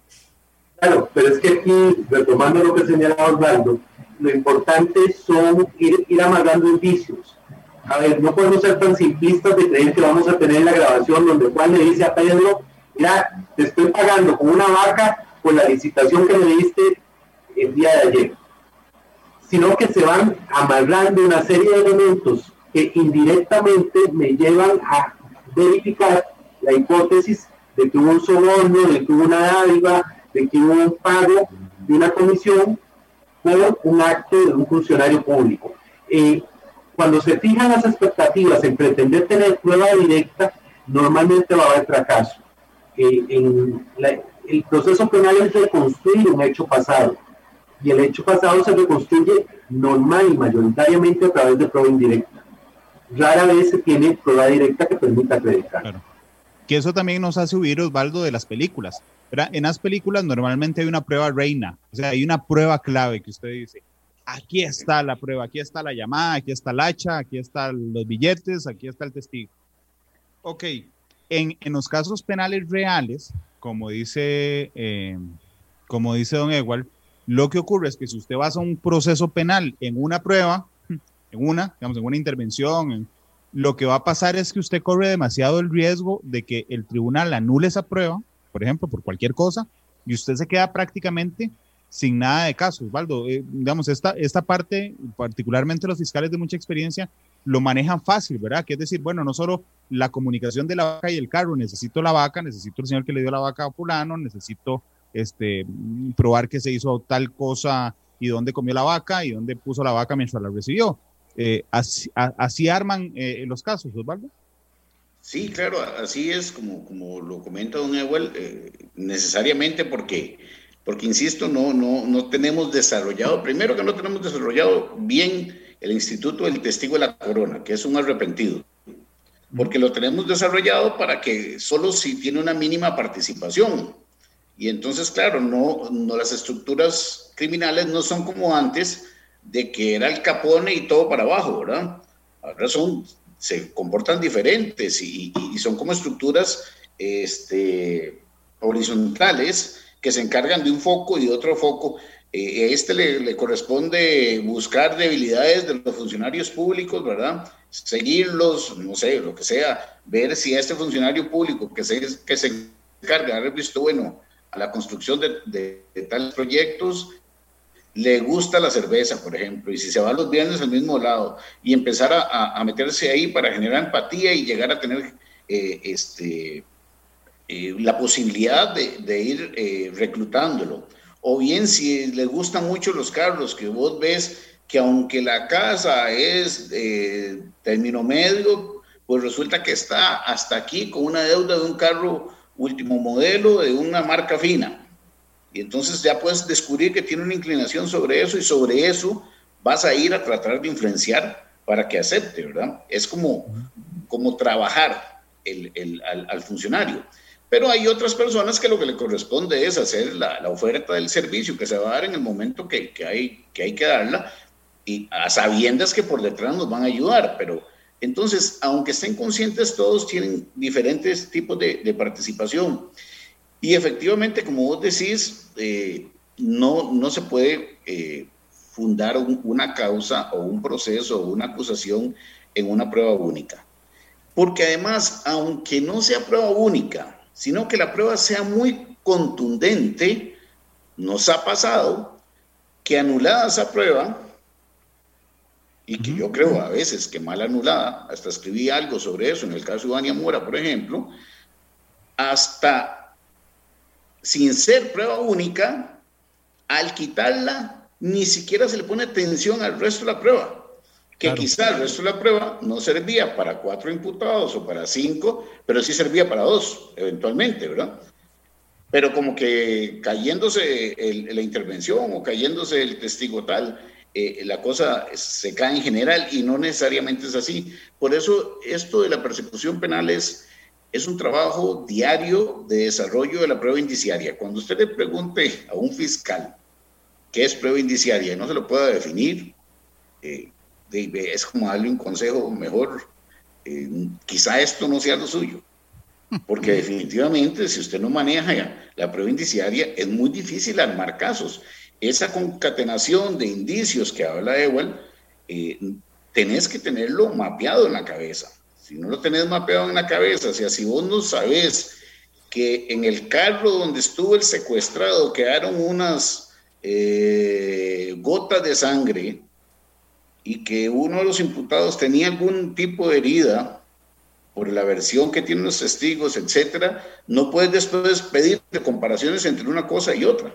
Claro, pero es que aquí, retomando lo que señalaba Osvaldo, lo importante son ir, ir amarrando indicios a ver, no podemos ser tan simplistas de creer que vamos a tener la grabación donde Juan le dice a Pedro, mira, te estoy pagando con una vaca por la licitación que me diste el día de ayer. Sino que se van amarrando una serie de elementos que indirectamente me llevan a verificar la hipótesis de que hubo un soborno, de que hubo una dádiva, de que hubo un pago de una comisión por un acto de un funcionario público. Eh, cuando se fijan las expectativas en pretender tener prueba directa, normalmente va a haber fracaso. Eh, en el proceso penal es reconstruir un hecho pasado y el hecho pasado se reconstruye normal y mayoritariamente a través de prueba indirecta. Rara vez se tiene prueba directa que permita acreditar. Que eso también nos hace huir, Osvaldo, de las películas. En las películas normalmente hay una prueba reina, o sea, hay una prueba clave que usted dice, aquí está la prueba, aquí está la llamada, aquí está el hacha, aquí están los billetes, aquí está el testigo. Ok, en, en los casos penales reales, como dice, eh, como dice don Ewald, lo que ocurre es que si usted basa un proceso penal en una prueba, en una, digamos, en una intervención, lo que va a pasar es que usted corre demasiado el riesgo de que el tribunal anule esa prueba, por ejemplo, por cualquier cosa, y usted se queda prácticamente sin nada de casos, Osvaldo. Eh, digamos, esta, esta parte, particularmente los fiscales de mucha experiencia, lo manejan fácil, ¿verdad? Que es decir, bueno, no solo la comunicación de la vaca y el carro, necesito la vaca, necesito el señor que le dio la vaca a fulano, necesito este, probar que se hizo tal cosa y dónde comió la vaca y dónde puso la vaca mientras la recibió. Eh, así, arman eh, los casos, Osvaldo. Sí, claro, así es como, como lo comenta don Ewell, necesariamente porque porque insisto, no, no, no tenemos desarrollado, primero que no tenemos desarrollado bien el Instituto del Testigo de la Corona, que es un arrepentido, porque lo tenemos desarrollado para que solo si tiene una mínima participación. Y entonces, claro, no, no las estructuras criminales no son como antes, de que era el capone y todo para abajo, ¿verdad? Ahora son, se comportan diferentes y, y son como estructuras este, horizontales que se encargan de un foco y de otro foco. Eh, a este le, corresponde buscar debilidades de los funcionarios públicos, ¿verdad? Seguirlos, no sé, lo que sea, ver si este funcionario público que se, que se encarga de visto bueno a la construcción de, de, tales proyectos, le gusta la cerveza, por ejemplo, y si se va los viernes al mismo lado y empezar a, a meterse ahí para generar empatía y llegar a tener eh, este, eh, la posibilidad de, de ir eh, reclutándolo. O bien si le gustan mucho los carros, que vos ves que aunque la casa es de término medio, pues resulta que está hasta aquí con una deuda de un carro último modelo de una marca fina. Y entonces ya puedes descubrir que tiene una inclinación sobre eso y sobre eso vas a ir a tratar de influenciar para que acepte, ¿verdad? Es como, como trabajar el, el, al, al, funcionario. Pero hay otras personas que lo que le corresponde es hacer la, la, oferta del servicio que se va a dar en el momento que, que, hay, que hay que darla y a sabiendas que por detrás nos van a ayudar, pero entonces, aunque estén conscientes, todos tienen diferentes tipos de, de participación. Y efectivamente, como vos decís, eh, no, no se puede eh, fundar un, una causa o un proceso o una acusación en una prueba única. Porque además, aunque no sea prueba única, sino que la prueba sea muy contundente, nos ha pasado que anulada esa prueba, y que yo creo a veces que mal anulada, hasta escribí algo sobre eso en el caso de Ivania Mora, por ejemplo, hasta sin ser prueba única, al quitarla, ni siquiera se le pone atención al resto de la prueba que claro. quizás el resto de la prueba no servía para cuatro imputados o para cinco, pero sí servía para dos, eventualmente, ¿verdad? Pero como que cayéndose el, la intervención o cayéndose el testigo tal, eh, la cosa se cae en general y no necesariamente es así. Por eso esto de la persecución penal es, es un trabajo diario de desarrollo de la prueba indiciaria. Cuando usted le pregunte a un fiscal qué es prueba indiciaria y no se lo pueda definir, eh, es como darle un consejo mejor. Eh, quizá esto no sea lo suyo, porque definitivamente si usted no maneja la prueba indiciaria es muy difícil armar casos esa concatenación de indicios que habla Ewell, eh, tenés que tenerlo mapeado en la cabeza. Si no lo tenés mapeado en la cabeza, o sea, si vos no sabés que en el carro donde estuvo el secuestrado quedaron unas eh, gotas de sangre y que uno de los imputados tenía algún tipo de herida por la versión que tienen los testigos, etcétera, no puedes después pedir comparaciones entre una cosa y otra.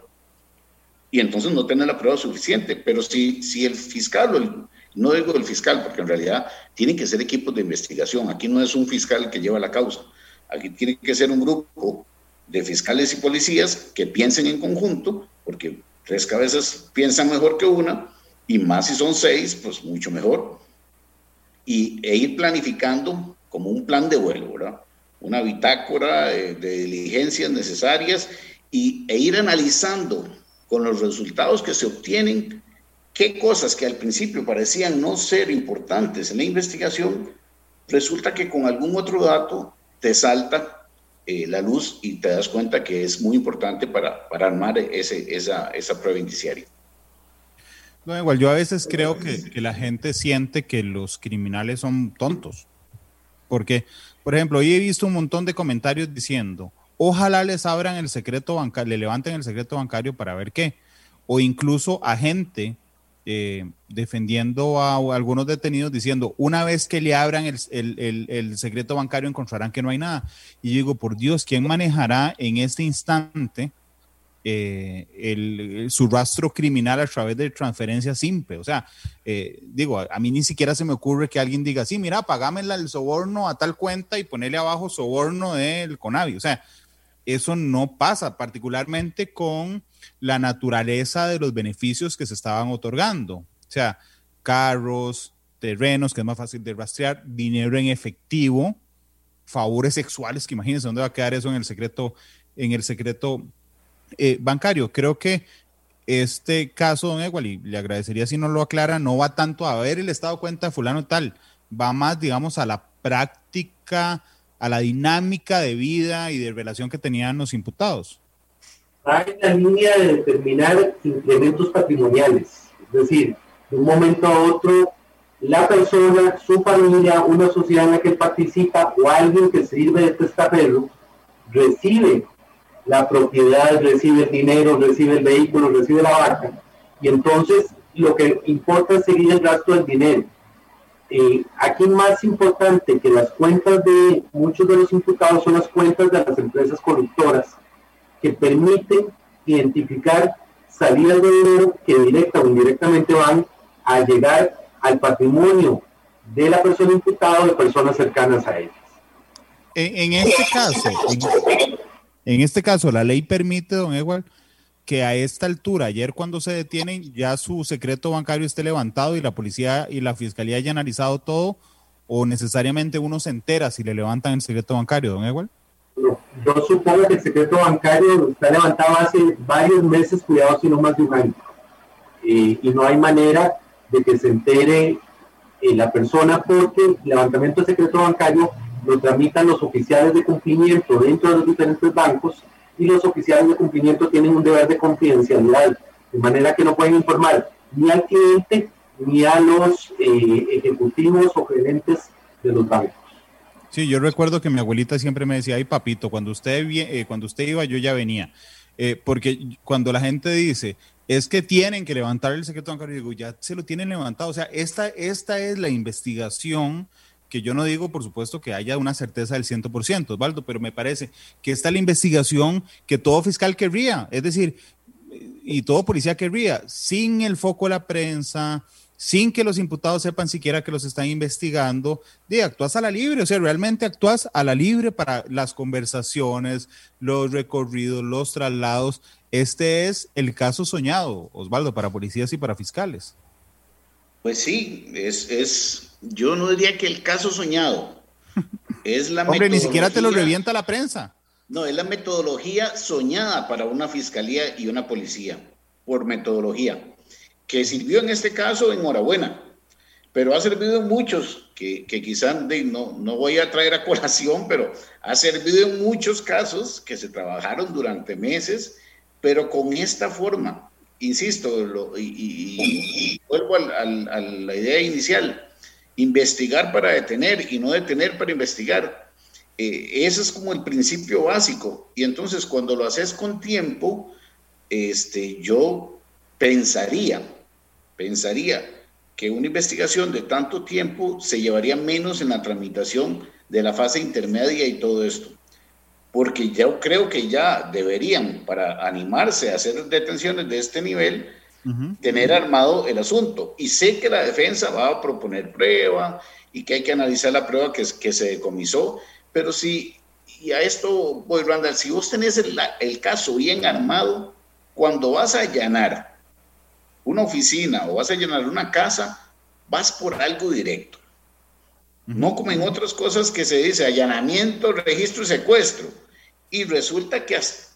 Y entonces no tiene la prueba suficiente. Pero si, si el fiscal, no digo el fiscal, porque en realidad tienen que ser equipos de investigación, aquí no es un fiscal que lleva la causa, aquí tiene que ser un grupo de fiscales y policías que piensen en conjunto, porque tres cabezas piensan mejor que una, y más si son seis, pues mucho mejor, y, e ir planificando como un plan de vuelo, ¿verdad? Una bitácora de, de diligencias necesarias y, e ir analizando con los resultados que se obtienen, qué cosas que al principio parecían no ser importantes en la investigación, resulta que con algún otro dato te salta eh, la luz y te das cuenta que es muy importante para, para armar ese, esa, esa prueba indiciaria. No, igual yo a veces creo que, que, la gente siente que los criminales son tontos. Porque, por ejemplo, hoy he visto un montón de comentarios diciendo, Ojalá les abran el secreto bancario, le levanten el secreto bancario para ver qué. O incluso a gente eh, defendiendo a, algunos detenidos diciendo, una vez que le abran el, el, el, el, secreto bancario encontrarán que no hay nada. Y digo, por Dios, ¿quién manejará en este instante eh, su rastro criminal a través de transferencia simple? O sea, eh, digo, a, mí ni siquiera se me ocurre que alguien diga, sí, mira, pagame el soborno a tal cuenta y ponerle abajo soborno del CONAVI. O sea, eso no pasa, particularmente con la naturaleza de los beneficios que se estaban otorgando. O sea, carros, terrenos, que es más fácil de rastrear, dinero en efectivo, favores sexuales, que imagínense dónde va a quedar eso en el secreto, en el secreto eh, bancario. Creo que este caso, don Egual, y le agradecería si no lo aclara, no va tanto a ver el estado de cuenta de fulano tal, va más, digamos, a la práctica a la dinámica de vida y de relación que tenían los imputados? Hay la línea de determinar incrementos patrimoniales, es decir, de un momento a otro, la persona, su familia, una sociedad en la que participa o alguien que sirve de testaferro, recibe la propiedad, recibe el dinero, recibe el vehículo, recibe la vaca, Y entonces lo que importa es seguir el gasto del dinero. Eh, aquí más importante que las cuentas de muchos de los imputados son las cuentas de las empresas corruptoras que permiten identificar salidas de dinero que directa o indirectamente van a llegar al patrimonio de la persona imputada o de personas cercanas a ellas. En, este caso, este caso, la ley permite, don Ewald, que a esta altura, ayer cuando se detienen, ya su secreto bancario esté levantado y la policía y la fiscalía hayan analizado todo, o necesariamente uno se entera si le levantan el secreto bancario, don Ewald? yo supongo que el secreto bancario está levantado hace varios meses, cuidado si no más de un año. y no hay manera de que se entere eh, la persona porque el levantamiento de secreto bancario lo tramitan los oficiales de cumplimiento dentro de los diferentes bancos y los oficiales de cumplimiento tienen un deber de confidencialidad, de manera que no pueden informar ni al cliente ni a los eh, ejecutivos o gerentes de los bancos. Sí, yo recuerdo que mi abuelita siempre me decía, ay papito, cuando usted, eh, cuando usted iba yo ya venía. porque cuando la gente dice, es que tienen que levantar el secreto bancario, digo, ya se lo tienen levantado. O sea, esta, esta es la investigación que yo no digo, por supuesto, que haya una certeza del 100%, Osvaldo, pero me parece que esta es la investigación que todo fiscal querría, es decir, y todo policía querría, sin el foco de la prensa, sin que los imputados sepan siquiera que los están investigando, de actúas a la libre, o sea, realmente actúas a la libre para las conversaciones, los recorridos, los traslados. Este es el caso soñado, Osvaldo, para policías y para fiscales. Pues sí, es, es yo no diría que el caso soñado, es la Hombre, ni siquiera te lo revienta la prensa. No, es la metodología soñada para una fiscalía y una policía, por metodología que sirvió en este caso, enhorabuena, pero ha servido en muchos, que, que quizás no, no voy a traer a colación, pero ha servido en muchos casos que se trabajaron durante meses, pero con esta forma, insisto, y, vuelvo a la idea inicial, investigar para detener y no detener para investigar. Eh, ese es como el principio básico. Y entonces cuando lo haces con tiempo, este, yo pensaría pensaría que una investigación de tanto tiempo se llevaría menos en la tramitación de la fase intermedia y todo esto. Porque yo creo que ya deberían, para animarse a hacer detenciones de este nivel, tener armado el asunto. Y sé que la defensa va a proponer prueba y que hay que analizar la prueba que, que se decomisó, pero si, y a esto voy, Randall, si vos tenés el, el caso bien armado, cuando vas a allanar una oficina o vas a llenar una casa, vas por algo directo. No como en otras cosas que se dice allanamiento, registro y secuestro. Y resulta que hasta,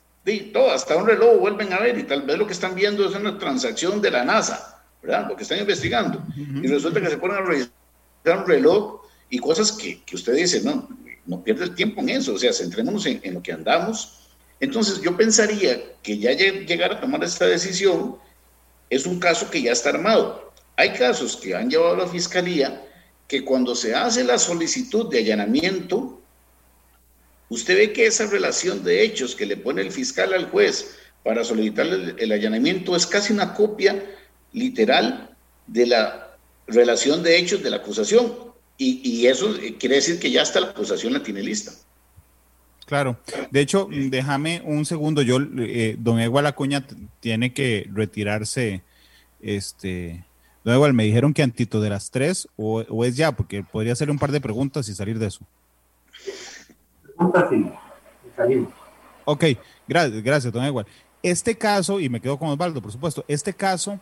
todo, hasta un reloj vuelven a ver y tal vez lo que están viendo es una transacción de la NASA, ¿verdad? Lo que están investigando. Y resulta que se ponen a registrar un reloj y cosas que, que usted dice, no, no pierde el tiempo en eso, o sea, centrémonos en, en lo que andamos. Entonces yo pensaría que ya llegar a tomar esta decisión es un caso que ya está armado. Hay casos que han llevado a la fiscalía que cuando se hace la solicitud de allanamiento, usted ve que esa relación de hechos que le pone el fiscal al juez para solicitar el, allanamiento es casi una copia literal de la relación de hechos de la acusación. Y, eso quiere decir que ya hasta la acusación la tiene lista. Claro. De hecho, déjame un segundo. Yo, eh, don Egual Acuña tiene que retirarse. Este, don Egual, me dijeron que antito de las tres o, es ya, porque podría hacerle un par de preguntas y salir de eso. Ok, gracias, gracias, don Egual. Este caso, y me quedo con Osvaldo, por supuesto, este caso,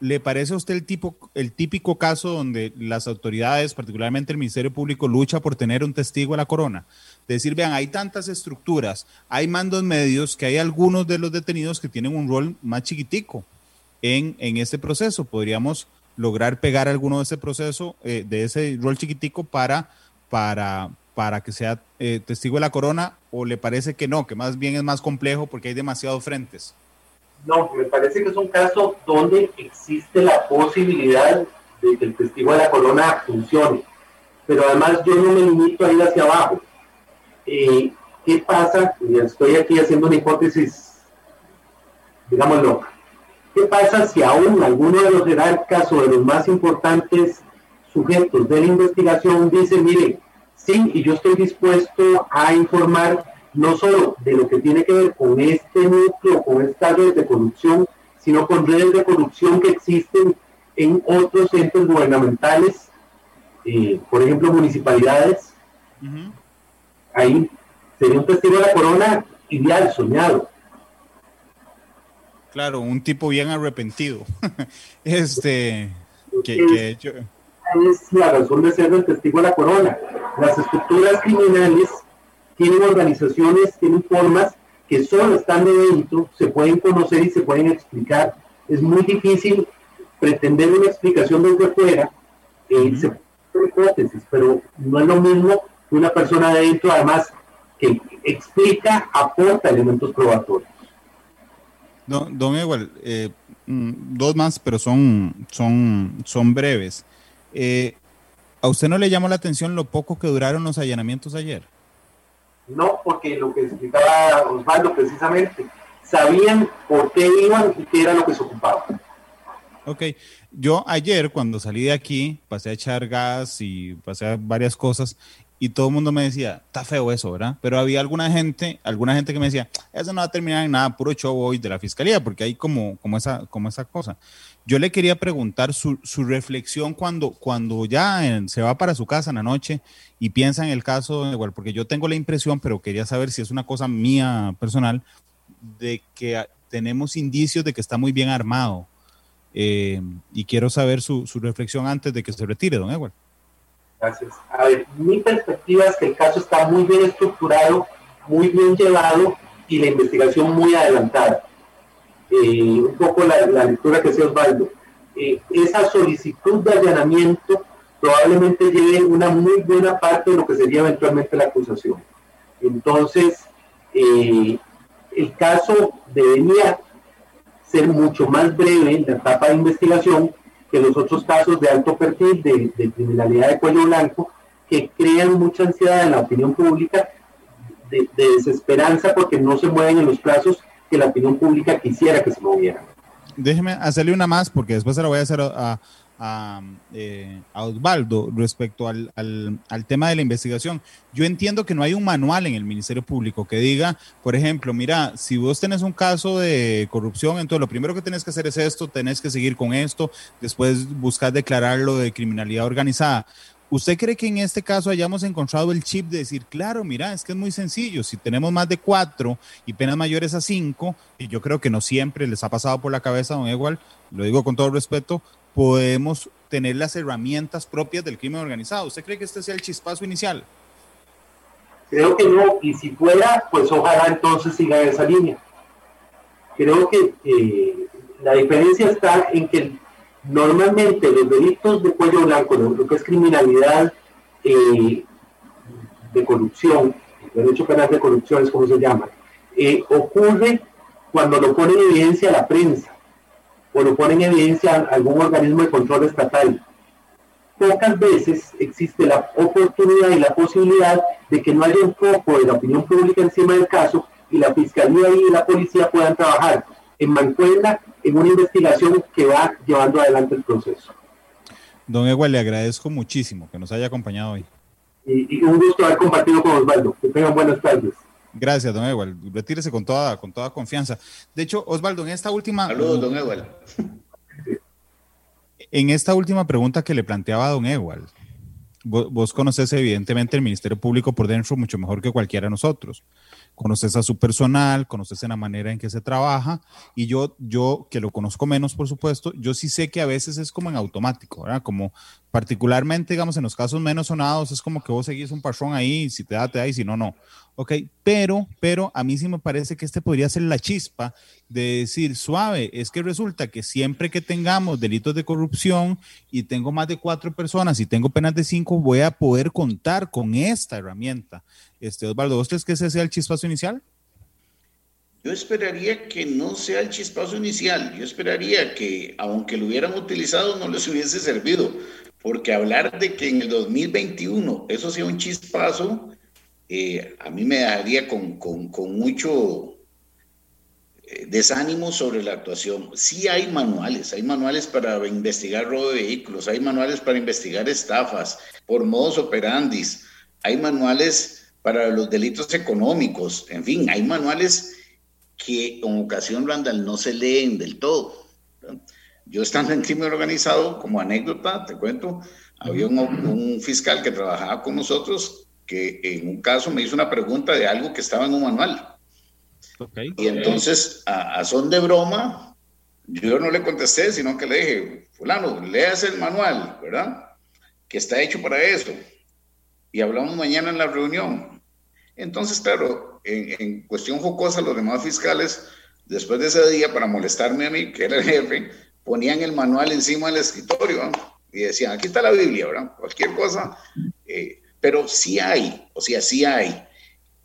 ¿le parece a usted el, tipo, el típico caso donde las autoridades, particularmente el Ministerio Público, lucha por tener un testigo a la corona? decir, vean, hay tantas estructuras, hay mandos medios que hay algunos de los detenidos que tienen un rol más chiquitico en, en este proceso. Podríamos lograr pegar alguno de ese proceso, eh, de ese rol chiquitico para, para, para que sea eh, testigo de la corona o le parece que no, que más bien es más complejo porque hay demasiados frentes? No, me parece que es un caso donde existe la posibilidad de que el testigo de la corona funcione. Pero además yo no me limito a ir hacia abajo. Eh, ¿qué pasa? estoy aquí haciendo una hipótesis, digamos loca. ¿Qué pasa si aún alguno de los jerarcas o de los más importantes sujetos de la investigación dice, mire, sí, y yo estoy dispuesto a informar no solo de lo que tiene que ver con este núcleo, con esta red de corrupción, sino con redes de corrupción que existen en otros entes gubernamentales, eh, por ejemplo, municipalidades. Ahí sería un testigo de la corona ideal, soñado. Claro, un tipo bien arrepentido. este, que, Es la razón de ser el testigo de la corona. Las estructuras criminales tienen organizaciones, tienen formas que solo estando dentro se pueden conocer y se pueden explicar. Es muy difícil pretender una explicación desde fuera. Eh, se puede hipótesis, pero no es lo mismo que una persona de dentro, además, que explica, aporta elementos probatorios. Don, don eh, mm, dos más, pero son, son, son breves. Eh, ¿A usted no le llamó la atención lo poco que duraron los allanamientos ayer? No, porque lo que explicaba Osvaldo precisamente, sabían por qué iban y qué era lo que se ocupaba. Ok, yo ayer cuando salí de aquí pasé a echar gas y pasé a varias cosas y todo el mundo me decía, está feo eso, ¿verdad? Pero había alguna gente, alguna gente que me decía, eso no va a terminar en nada, puro show hoy de la fiscalía, porque hay como, como, esa, como esa cosa. Yo le quería preguntar su, su reflexión cuando, cuando ya se va para su casa en la noche y piensa en el caso, igual, porque yo tengo la impresión, pero quería saber si es una cosa mía personal, de que tenemos indicios de que está muy bien armado. Eh, y quiero saber su, su reflexión antes de que se retire, don Edward. Gracias. A ver, mi perspectiva es que el caso está muy bien estructurado, muy bien llevado y la investigación muy adelantada. Eh, un poco la, lectura que hacía Osvaldo. Eh, esa solicitud de allanamiento probablemente lleve una muy buena parte de lo que sería eventualmente la acusación. Entonces, eh, el caso debería ser mucho más breve en la etapa de investigación que los otros casos de alto perfil de, criminalidad de cuello blanco que crean mucha ansiedad en la opinión pública, de, desesperanza porque no se mueven en los plazos que la opinión pública quisiera que se movieran. Déjeme hacerle una más porque después se la voy a hacer a, a, eh, a Osvaldo respecto al, al, tema de la investigación. Yo entiendo que no hay un manual en el Ministerio Público que diga, por ejemplo, mira, si vos tenés un caso de corrupción, entonces lo primero que tenés que hacer es esto, tenés que seguir con esto, después buscar declararlo de criminalidad organizada. ¿Usted cree que en este caso hayamos encontrado el chip de decir, claro, mira, es que es muy sencillo, si tenemos más de cuatro y penas mayores a cinco, y yo creo que no siempre les ha pasado por la cabeza, don Igual, lo digo con todo respeto, podemos tener las herramientas propias del crimen organizado. ¿Usted cree que este sea el chispazo inicial? Creo que no, y si fuera, pues ojalá entonces siga esa línea. Creo que eh, la diferencia está en que normalmente los delitos de cuello blanco, lo, que es criminalidad eh, de corrupción, derecho penal de corrupción es como se llama, eh, ocurre cuando lo pone en evidencia la prensa o lo pone en evidencia algún organismo de control estatal. Pocas veces existe la oportunidad y la posibilidad de que no haya un foco de la opinión pública encima del caso y la fiscalía y la policía puedan trabajar en mancuerna en una investigación que va llevando adelante el proceso. Don Egual, le agradezco muchísimo que nos haya acompañado hoy. Y, un gusto haber compartido con Osvaldo. Que tengan buenas tardes. Gracias, don Ewell. Retírese con toda, con toda confianza. De hecho, Osvaldo, en esta última. Saludos, don Ewell. En esta última pregunta que le planteaba a don Ewell, vos, conoces evidentemente el Ministerio Público por dentro mucho mejor que cualquiera de nosotros conoces a su personal, conoces en la manera en que se trabaja y yo, yo que lo conozco menos, por supuesto, yo sí sé que a veces es como en automático, ¿verdad? Como particularmente, digamos, en los casos menos sonados, es como que vos seguís un patrón ahí, si te da, te da y si no, no. Ok, pero, pero a mí sí me parece que este podría ser la chispa de decir, suave, es que resulta que siempre que tengamos delitos de corrupción y tengo más de cuatro personas y tengo penas de cinco, voy a poder contar con esta herramienta. Este, Osvaldo, ¿vos crees que ese sea el chispazo inicial? Yo esperaría que no sea el chispazo inicial. Yo esperaría que, aunque lo hubieran utilizado, no les hubiese servido. Porque hablar de que en el 2021 eso sea un chispazo, eh, a mí me daría con, mucho desánimo sobre la actuación. Sí hay manuales, hay manuales para investigar robo de vehículos, hay manuales para investigar estafas por modos operandis, hay manuales para los delitos económicos, en fin, hay manuales que en ocasión, Randall, no se leen del todo. Yo estando en crimen organizado, como anécdota, te cuento, había un, fiscal que trabajaba con nosotros que en un caso me hizo una pregunta de algo que estaba en un manual. Y entonces, a, son de broma, yo no le contesté, sino que le dije, fulano, leas el manual, ¿verdad? Que está hecho para eso. Y hablamos mañana en la reunión. Entonces, claro, en, en cuestión jocosa, los demás fiscales, después de ese día, para molestarme a mí, que era el jefe, ponían el manual encima del escritorio y decían, aquí está la Biblia, ¿verdad? Cualquier cosa. Eh, pero sí hay, o sea, sí hay.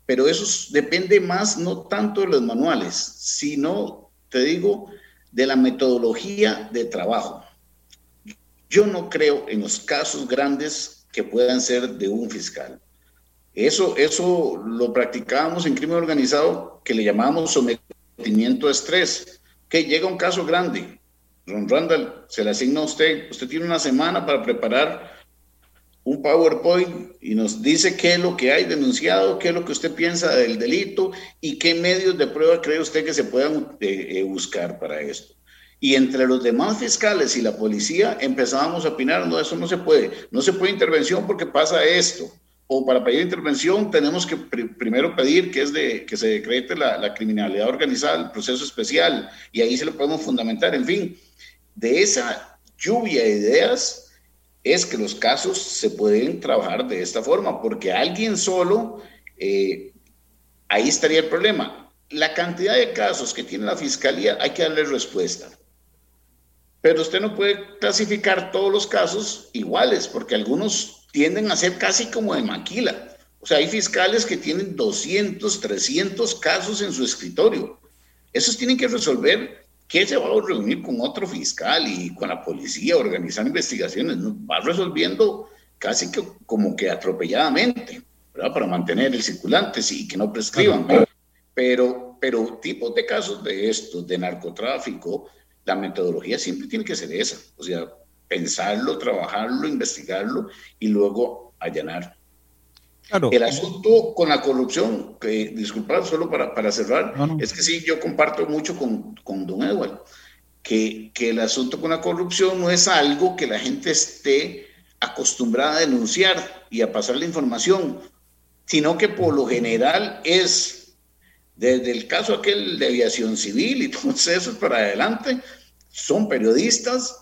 Pero eso depende más, no tanto de los manuales, sino, te digo, de la metodología de trabajo. Yo no creo en los casos grandes que puedan ser de un fiscal. Eso, eso lo practicábamos en crimen organizado que le llamábamos sometimiento a estrés, que llega un caso grande, Ron Randall, se le asigna a usted, usted tiene una semana para preparar un PowerPoint y nos dice qué es lo que hay denunciado, qué es lo que usted piensa del delito y qué medios de prueba cree usted que se puedan eh, eh, buscar para esto. Y entre los demás fiscales y la policía empezábamos a opinar, no, eso no se puede, no se puede intervención porque pasa esto. O para pedir intervención tenemos que primero pedir que, es de, que se decrete la, la criminalidad organizada, el proceso especial, y ahí se lo podemos fundamentar. En fin, de esa lluvia de ideas es que los casos se pueden trabajar de esta forma, porque alguien solo, eh, ahí estaría el problema. La cantidad de casos que tiene la fiscalía hay que darle respuesta. Pero usted no puede clasificar todos los casos iguales, porque algunos tienden a ser casi como de maquila. O sea, hay fiscales que tienen 200, 300 casos en su escritorio. Esos tienen que resolver ¿Qué se va a reunir con otro fiscal y con la policía, organizar investigaciones? Va resolviendo casi que como que atropelladamente, ¿verdad? Para mantener el circulante y que no prescriban. Pero, pero tipos de casos de estos, de narcotráfico, la metodología siempre tiene que ser esa. O sea, pensarlo, trabajarlo, investigarlo y luego allanar. El asunto con la corrupción, que disculpad solo para, para cerrar, es que sí, yo comparto mucho con, con don Edward, que, que, el asunto con la corrupción no es algo que la gente esté acostumbrada a denunciar y a pasar la información, sino que por lo general es, desde el caso aquel de aviación civil y todos esos para adelante, son periodistas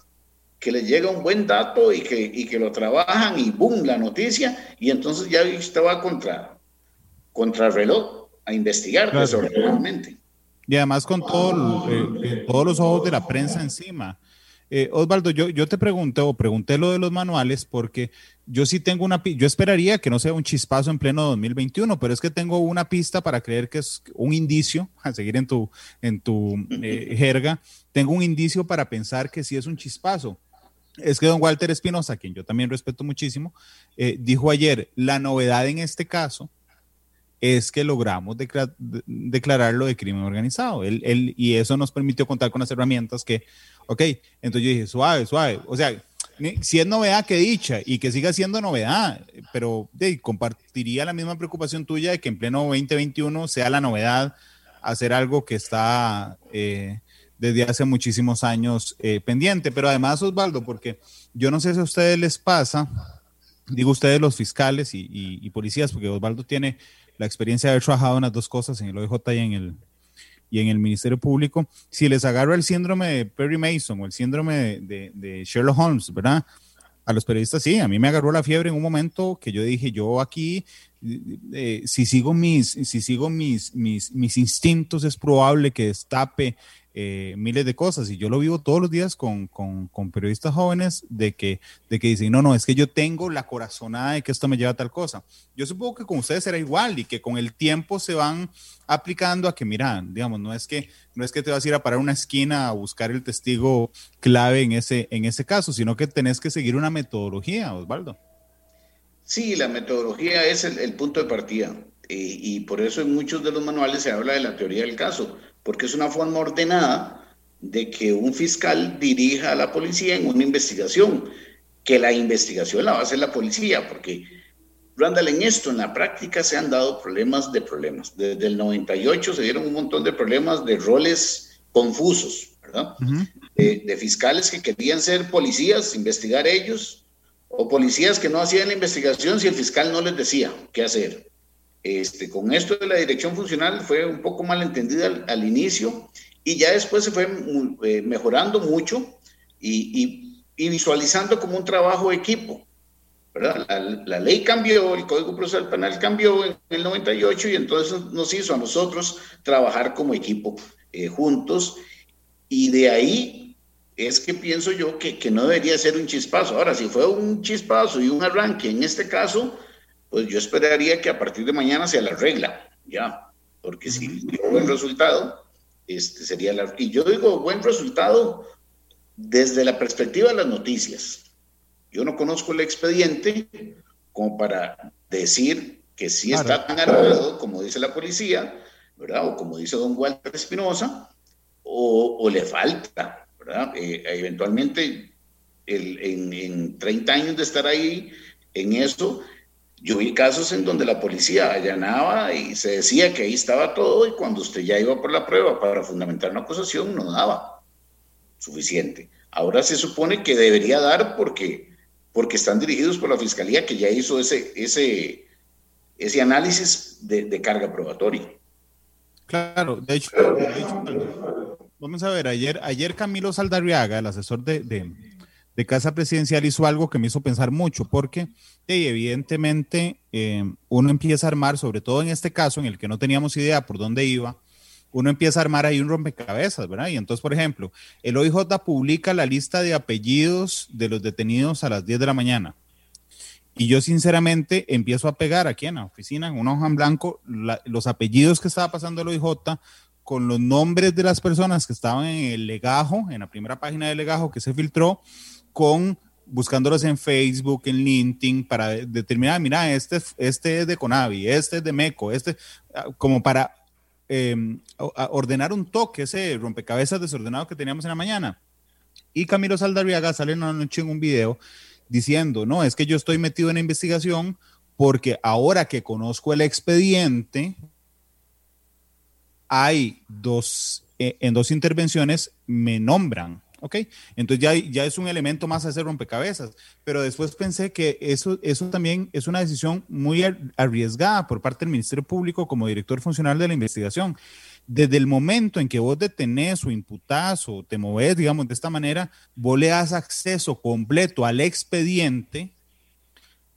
que le llega un buen dato y que, y que lo trabajan y boom, la noticia, y entonces ya usted va contra, contra el reloj a investigar desordenadamente. Y además con todo, eh, todos los ojos de la prensa encima. Eh, Osvaldo, yo, yo te pregunté o pregunté lo de los manuales porque yo sí tengo una, yo esperaría que no sea un chispazo en pleno 2021, pero es que tengo una pista para creer que es un indicio, a seguir en tu, en tu eh, jerga, tengo un indicio para pensar que sí es un chispazo es que don Walter Espinosa, quien yo también respeto muchísimo, eh, dijo ayer, la novedad en este caso es que logramos declararlo de crimen organizado. Él, y eso nos permitió contar con las herramientas que, ok, entonces yo dije, suave, suave. O sea, si es novedad, que dicha y que siga siendo novedad, pero compartiría la misma preocupación tuya de que en pleno 2021 sea la novedad hacer algo que está... Eh, desde hace muchísimos años eh, pendiente. Pero además, Osvaldo, porque yo no sé si a ustedes les pasa, digo ustedes los fiscales y, policías, porque Osvaldo tiene la experiencia de haber trabajado en las dos cosas, en el OIJ y en el, y en el Ministerio Público, si les agarra el síndrome de Perry Mason o el síndrome de, Sherlock Holmes, ¿verdad? A los periodistas sí, a mí me agarró la fiebre en un momento que yo dije, yo aquí, eh, si sigo mis, si sigo mis, mis, mis instintos, es probable que destape eh, miles de cosas y yo lo vivo todos los días con, periodistas jóvenes de que, de que dicen, no, no, es que yo tengo la corazonada de que esto me lleva a tal cosa. Yo supongo que con ustedes será igual y que con el tiempo se van aplicando a que, mira, digamos, no es que, no es que te vas a ir a parar una esquina a buscar el testigo clave en ese, en ese caso, sino que tenés que seguir una metodología, Osvaldo. Sí, la metodología es el, punto de partida. Eh, y por eso en muchos de los manuales se habla de la teoría del caso porque es una forma ordenada de que un fiscal dirija a la policía en una investigación, que la investigación la va a hacer la policía, porque Randall, en esto, en la práctica, se han dado problemas de problemas. Desde el 98 se dieron un montón de problemas de roles confusos, ¿verdad? de, fiscales que querían ser policías, investigar ellos, o policías que no hacían la investigación si el fiscal no les decía qué hacer. Este, con esto de la dirección funcional fue un poco mal entendida al, inicio y ya después se fue eh, mejorando mucho y, y, visualizando como un trabajo de equipo. ¿verdad? La, ley cambió, el Código Procesal Penal cambió en el 98 y entonces nos hizo a nosotros trabajar como equipo eh, juntos y de ahí es que pienso yo que, que, no debería ser un chispazo. Ahora, si fue un chispazo y un arranque en este caso, pues yo esperaría que a partir de mañana sea la regla, ya, porque si dio buen resultado, este sería la... Y yo digo buen resultado desde la perspectiva de las noticias. Yo no conozco el expediente como para decir que sí está tan armado como dice la policía, ¿verdad? O como dice don Walter Espinosa, o, le falta, ¿verdad? Eh, eventualmente, el, en, en 30 años de estar ahí en eso, yo vi casos en donde la policía allanaba y se decía que ahí estaba todo y cuando usted ya iba por la prueba para fundamentar una acusación no daba suficiente. Ahora se supone que debería dar porque, porque están dirigidos por la fiscalía que ya hizo ese, ese, ese análisis de, carga probatoria. Claro, de hecho, vamos a ver, ayer, ayer Camilo Saldarriaga, el asesor de, de, Casa Presidencial, hizo algo que me hizo pensar mucho, porque evidentemente eh, uno empieza a armar, sobre todo en este caso en el que no teníamos idea por dónde iba, uno empieza a armar ahí un rompecabezas, ¿verdad? Y entonces, por ejemplo, el OIJ publica la lista de apellidos de los detenidos a las 10 de la mañana. Y yo sinceramente empiezo a pegar aquí en la oficina, en una hoja en blanco, los apellidos que estaba pasando el OIJ con los nombres de las personas que estaban en el legajo, en la primera página del legajo que se filtró, con buscándolos en Facebook, en LinkedIn, para determinar, mira, este, este es de Conavi, este es de MECO, este, ah, como para em, ordenar un toque, ese rompecabezas desordenado que teníamos en la mañana. Y Camilo Saldarriaga sale una noche en un video diciendo, no, es que yo estoy metido en la investigación porque ahora que conozco el expediente, hay dos, eh, en dos intervenciones me nombran ¿ok? Entonces ya, ya es un elemento más a hacer rompecabezas, pero después pensé que eso, eso también es una decisión muy arriesgada por parte del Ministerio Público como director funcional de la investigación. Desde el momento en que vos detenés o imputás o te moves, digamos, de esta manera, vos le das acceso completo al expediente,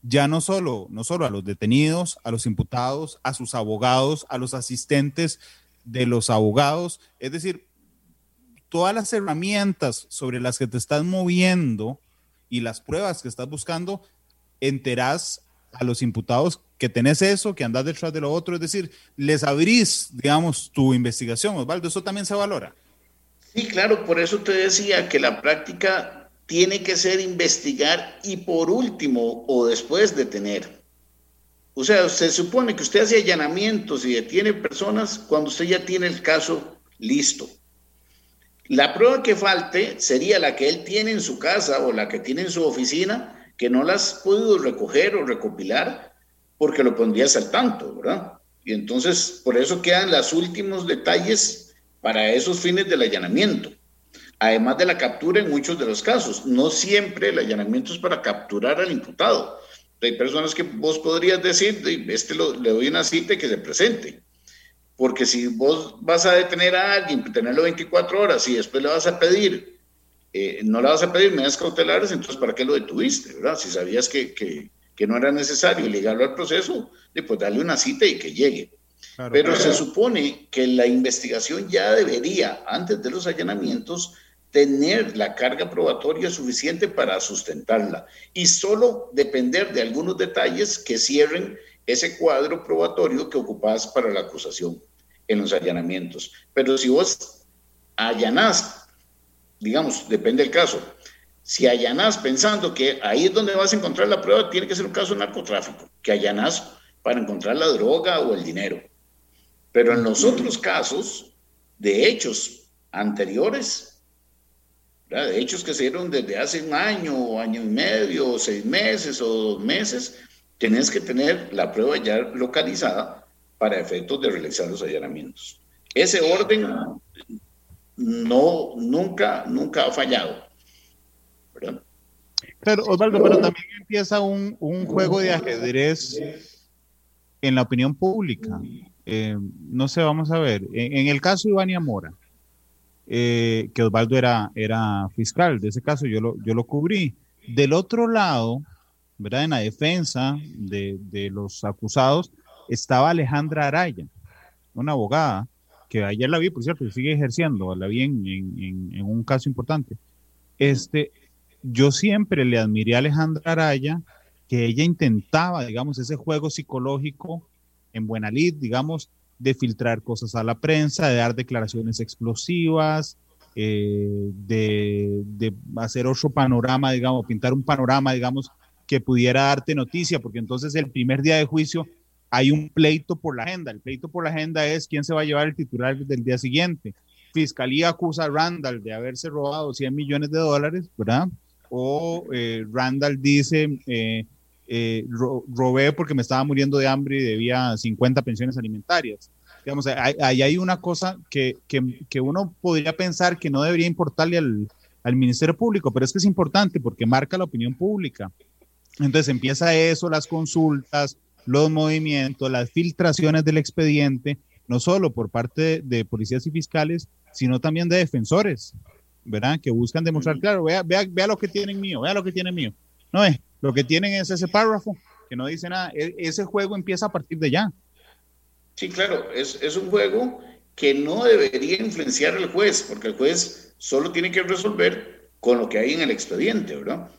ya no solo, no solo a los detenidos, a los imputados, a sus abogados, a los asistentes de los abogados, es decir, todas las herramientas sobre las que te estás moviendo y las pruebas que estás buscando, enterás a los imputados que tenés eso, que andás detrás de lo otro, es decir, les abrís, digamos, tu investigación, Osvaldo, eso también se valora. Sí, claro, por eso te decía que la práctica tiene que ser investigar y por último o después detener. O sea, se supone que usted hace allanamientos y detiene personas cuando usted ya tiene el caso listo. La prueba que falte sería la que él tiene en su casa o la que tiene en su oficina, que no las podido recoger o recopilar porque lo pondrías al tanto, ¿verdad? Y entonces, por eso quedan los últimos detalles para esos fines del allanamiento. Además de la captura en muchos de los casos. No siempre el allanamiento es para capturar al imputado. Hay personas que vos podrías decir, este le doy una cita que se presente porque si vos vas a detener a alguien, tenerlo 24 horas y después le vas a pedir, eh, no le vas a pedir medidas cautelares, entonces ¿para qué lo detuviste? ¿verdad? Si sabías que, que, que no era necesario ligarlo al proceso, pues darle una cita y que llegue. Pero se supone que la investigación ya debería, antes de los allanamientos, tener la carga probatoria suficiente para sustentarla y solo depender de algunos detalles que cierren ese cuadro probatorio que ocupás para la acusación en los allanamientos. Pero si vos allanás, digamos, depende del caso, si allanás pensando que ahí es donde vas a encontrar la prueba, tiene que ser un caso de narcotráfico, que allanás para encontrar la droga o el dinero. Pero en los otros casos, de hechos anteriores, de hechos que se dieron desde hace un año, año y medio, seis meses o dos meses, tienes que tener la prueba ya localizada para efectos de realizar los allanamientos. Ese orden no, nunca, nunca ha fallado. ¿verdad? Claro, Osvaldo, pero también empieza un, un juego de ajedrez en la opinión pública. Eh, no sé, vamos a ver. En, el caso de Ivania Mora, eh, que Osvaldo era, era fiscal, de ese caso yo lo, yo lo cubrí. Del otro lado, ¿verdad? En la defensa de, de los acusados estaba Alejandra Araya, una abogada, que ayer la vi, por cierto, sigue ejerciendo, la vi en, en, un caso importante. Este, yo siempre le admiré a Alejandra Araya que ella intentaba, digamos, ese juego psicológico en buena lid, digamos, de filtrar cosas a la prensa, de dar declaraciones explosivas, eh, de, de, hacer otro panorama, digamos, pintar un panorama, digamos, que pudiera darte noticia, porque entonces el primer día de juicio hay un pleito por la agenda. El pleito por la agenda es quién se va a llevar el titular del día siguiente. Fiscalía acusa a Randall de haberse robado 100 millones de dólares, ¿verdad? o eh, Randall dice, eh, eh, robé porque me estaba muriendo de hambre y debía 50 pensiones alimentarias. Digamos, ahí hay, una cosa que, que, uno podría pensar que no debería importarle al, al Ministerio Público, pero es que es importante porque marca la opinión pública. Entonces empieza eso, las consultas, los movimientos, las filtraciones del expediente, no solo por parte de policías y fiscales, sino también de defensores. ¿verdad? Que buscan demostrar, claro, vea, vea, vea lo que tienen mío, vea lo que tienen mío. No es, lo que tienen es ese párrafo que no dice nada. E, ese juego empieza a partir de ya. Sí, claro, es, es un juego que no debería influenciar al juez, porque el juez solo tiene que resolver con lo que hay en el expediente, ¿verdad?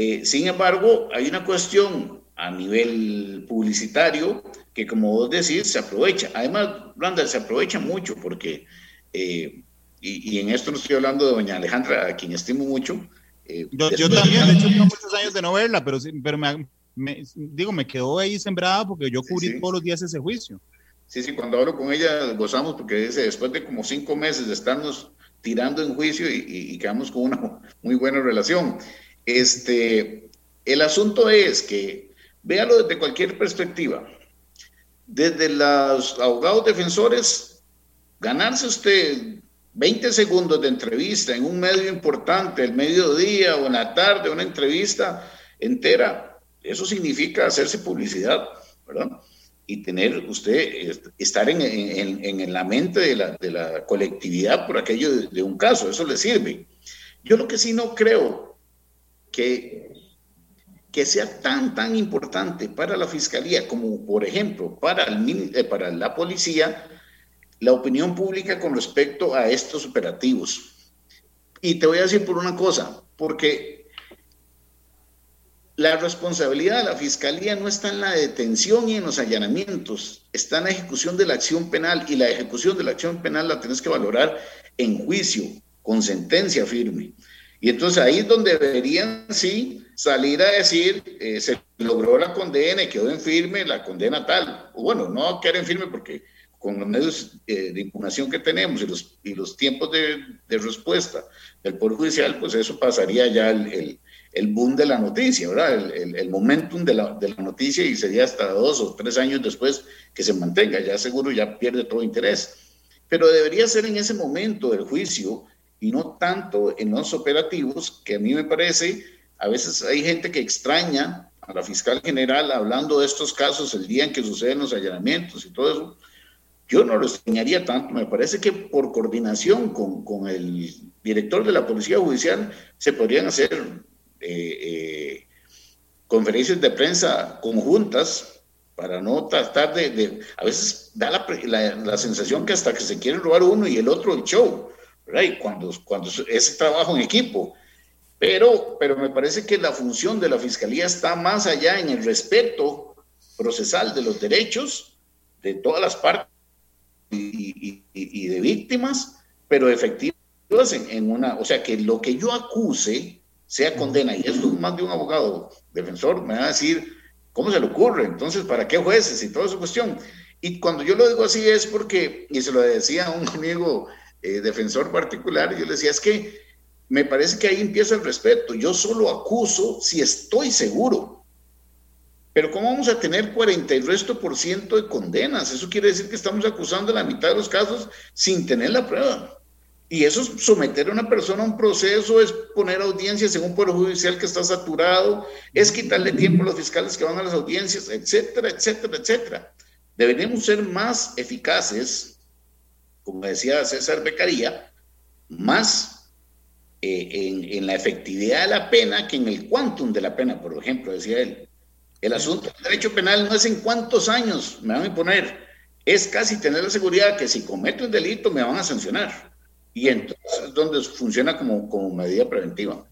Eh, sin embargo, hay una cuestión a nivel publicitario que, como vos decís, se aprovecha. Además, Randall, se aprovecha mucho porque eh, y, en esto no estoy hablando de doña Alejandra, a quien estimo mucho. Eh, yo, también, de hecho, tengo muchos años de no verla, pero, pero me, digo, me quedó ahí sembrada porque yo cubrí todos los días ese juicio. Sí, sí, cuando hablo con ella gozamos porque dice, después de como cinco meses de estarnos tirando en juicio y, y, quedamos con una muy buena relación. Este, el asunto es que, véalo desde cualquier perspectiva, desde los abogados defensores, ganarse usted 20 segundos de entrevista en un medio importante, el mediodía o en la tarde, una entrevista entera, eso significa hacerse publicidad, ¿verdad? Y tener usted, estar en, en, en la mente de la, de la, colectividad por aquello de, de un caso, eso le sirve. Yo lo que sí no creo que, que sea tan, tan importante para la fiscalía como, por ejemplo, para, el, eh, para la policía, la opinión pública con respecto a estos operativos. Y te voy a decir por una cosa, porque la responsabilidad de la fiscalía no está en la detención y en los allanamientos, está en la ejecución de la acción penal y la ejecución de la acción penal la tienes que valorar en juicio, con sentencia firme. Y entonces ahí es donde deberían, sí, salir a decir, eh, se logró la condena y quedó en firme la condena tal. Bueno, no quedar en firme porque con los medios eh, de impugnación que tenemos y los, y los tiempos de, de, respuesta del Poder Judicial, pues eso pasaría ya el, el, el boom de la noticia, ¿verdad? El, el, momentum de la, de la, noticia y sería hasta dos o tres años después que se mantenga, ya seguro ya pierde todo interés. Pero debería ser en ese momento del juicio y no tanto en los operativos, que a mí me parece, a veces hay gente que extraña a la fiscal general hablando de estos casos el día en que suceden los allanamientos y todo eso, yo no lo extrañaría tanto, me parece que por coordinación con, con el director de la Policía Judicial se podrían hacer eh, eh, conferencias de prensa conjuntas para no tratar de, a veces da la, la, la, sensación que hasta que se quiere robar uno y el otro el show, ¿verdad? Y cuando, cuando ese trabajo en equipo. Pero, pero me parece que la función de la Fiscalía está más allá en el respeto procesal de los derechos de todas las partes y, y, de víctimas, pero efectivas en, en, una, o sea, que lo que yo acuse sea condena, y esto más de un abogado defensor me va a decir, ¿cómo se le ocurre? Entonces, ¿para qué jueces y toda esa cuestión? Y cuando yo lo digo así es porque, y se lo decía a un amigo eh, defensor particular, yo le decía, es que me parece que ahí empieza el respeto. Yo solo acuso si estoy seguro. Pero ¿cómo vamos a tener 40 y resto por ciento de condenas? Eso quiere decir que estamos acusando la mitad de los casos sin tener la prueba. Y eso es someter a una persona a un proceso, es poner audiencias en un poder judicial que está saturado, es quitarle tiempo a los fiscales que van a las audiencias, etcétera, etcétera, etcétera. Deberíamos ser más eficaces, como decía César Becaría, más eh, en, en, la efectividad de la pena que en el quantum de la pena, por ejemplo, decía él. El asunto del derecho penal no es en cuántos años me van a imponer, es casi tener la seguridad que si cometo un delito me van a sancionar. Y entonces es donde funciona como, como medida preventiva.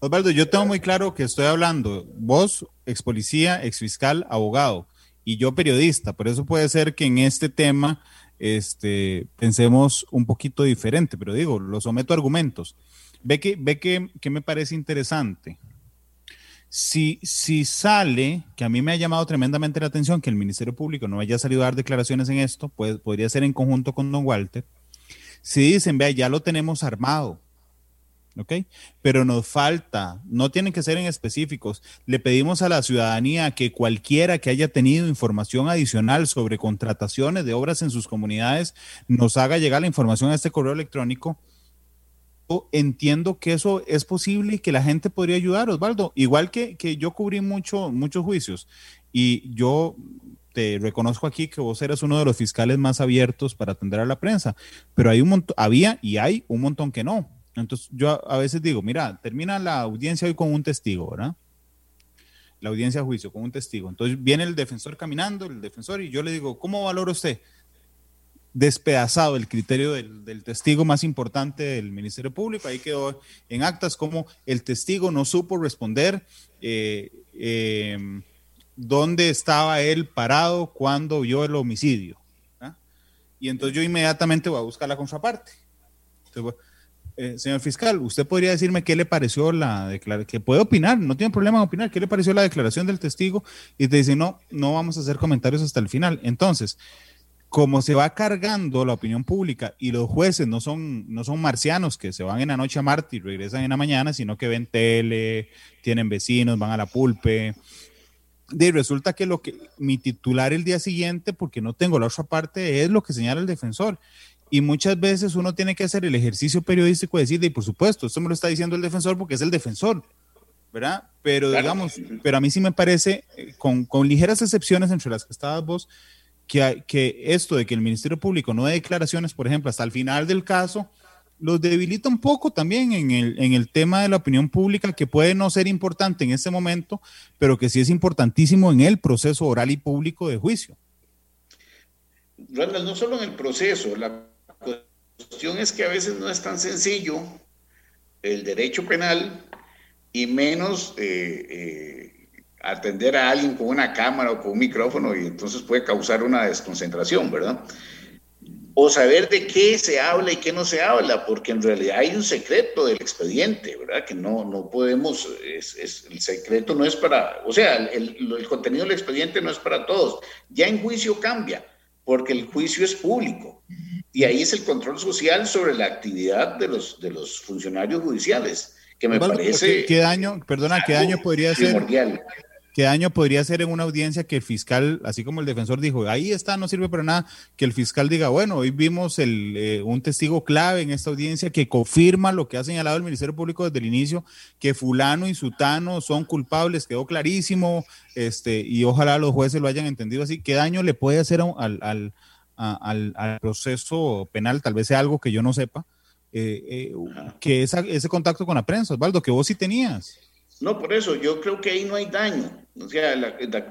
Osvaldo, yo tengo muy claro que estoy hablando, vos, ex policía, ex fiscal, abogado, y yo periodista. Por eso puede ser que en este tema este, pensemos un poquito diferente, pero digo, lo someto a argumentos. Ve que, ve que, que me parece interesante. Si, si sale, que a mí me ha llamado tremendamente la atención que el Ministerio Público no haya salido a dar declaraciones en esto, pues, podría ser en conjunto con don Walter. Si dicen, vea, ya lo tenemos armado, ¿ok? Pero nos falta, no tienen que ser en específicos. Le pedimos a la ciudadanía que cualquiera que haya tenido información adicional sobre contrataciones de obras en sus comunidades nos haga llegar la información a este correo electrónico. Entiendo que eso es posible y que la gente podría ayudar, Osvaldo. Igual que, que yo cubrí mucho, muchos juicios y yo te reconozco aquí que vos eres uno de los fiscales más abiertos para atender a la prensa, pero hay un montón, había y hay un montón que no. Entonces yo a, veces digo, mira, termina la audiencia hoy con un testigo, ¿verdad? La audiencia a juicio con un testigo. Entonces viene el defensor caminando, el defensor, y yo le digo, ¿cómo valora usted? Despedazado el criterio del, testigo más importante del Ministerio Público. Ahí quedó en actas como el testigo no supo responder. Eh, eh, dónde estaba él parado cuando vio el homicidio. Y entonces yo inmediatamente voy a buscar la contraparte. Eh, señor fiscal, usted podría decirme qué le pareció la declaración, que puede opinar, no tiene problema en opinar, qué le pareció la declaración del testigo y te dice, no, no vamos a hacer comentarios hasta el final. Entonces, como se va cargando la opinión pública y los jueces no son, no son marcianos que se van en la noche a Marte y regresan en la mañana, sino que ven tele, tienen vecinos, van a la pulpe, de resulta que lo que mi titular el día siguiente, porque no tengo la otra parte, es lo que señala el defensor. Y muchas veces uno tiene que hacer el ejercicio periodístico de decir, y por supuesto, esto me lo está diciendo el defensor porque es el defensor, ¿verdad? Pero digamos, pero a mí sí me parece, eh, con, con ligeras excepciones entre las que estabas vos, que, que esto de que el Ministerio Público no dé declaraciones, por ejemplo, hasta el final del caso, los debilita un poco también en el, en el tema de la opinión pública, que puede no ser importante en este momento, pero que sí es importantísimo en el proceso oral y público de juicio. Randall, no solo en el proceso, la cuestión es que a veces no es tan sencillo el derecho penal y menos eh, eh, atender a alguien con una cámara o con un micrófono y entonces puede causar una desconcentración, ¿verdad? o saber de qué se habla y qué no se habla, porque en realidad hay un secreto del expediente, ¿verdad? Que no, no podemos, es, el secreto no es para, o sea, el, el, contenido del expediente no es para todos. Ya en juicio cambia, porque el juicio es público. Y ahí es el control social sobre la actividad de los, de los funcionarios judiciales, que me parece... ¿Qué, daño, perdona, qué daño podría primordial. ser? ¿Qué daño podría ser en una audiencia que el fiscal, así como el defensor dijo, ahí está, no sirve para nada, que el fiscal diga, bueno, hoy vimos el, eh, un testigo clave en esta audiencia que confirma lo que ha señalado el Ministerio Público desde el inicio, que fulano y sutano son culpables, quedó clarísimo, este, y ojalá los jueces lo hayan entendido así. ¿Qué daño le puede hacer al, al, al, proceso penal? Tal vez sea algo que yo no sepa, eh, eh, que ese contacto con la prensa, Osvaldo, que vos sí tenías. No, por eso, yo creo que ahí no hay daño. O sea,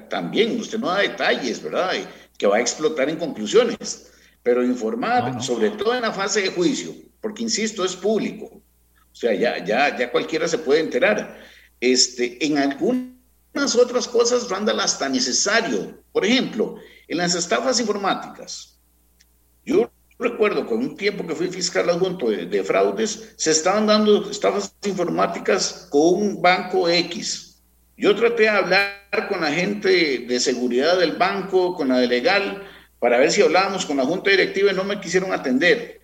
también usted no da detalles, ¿verdad? Que va a explotar en conclusiones, pero informar, sobre todo en la fase de juicio, porque insisto, es público. O sea, ya, ya, ya cualquiera se puede enterar. Este, en algunas otras cosas, Randall, hasta necesario. Por ejemplo, en las estafas informáticas. Yo recuerdo con un tiempo que fui fiscal adjunto de, de, fraudes, se estaban dando estafas informáticas con un banco X. Yo traté de hablar con la gente de seguridad del banco, con la de legal, para ver si hablábamos con la junta directiva y no me quisieron atender.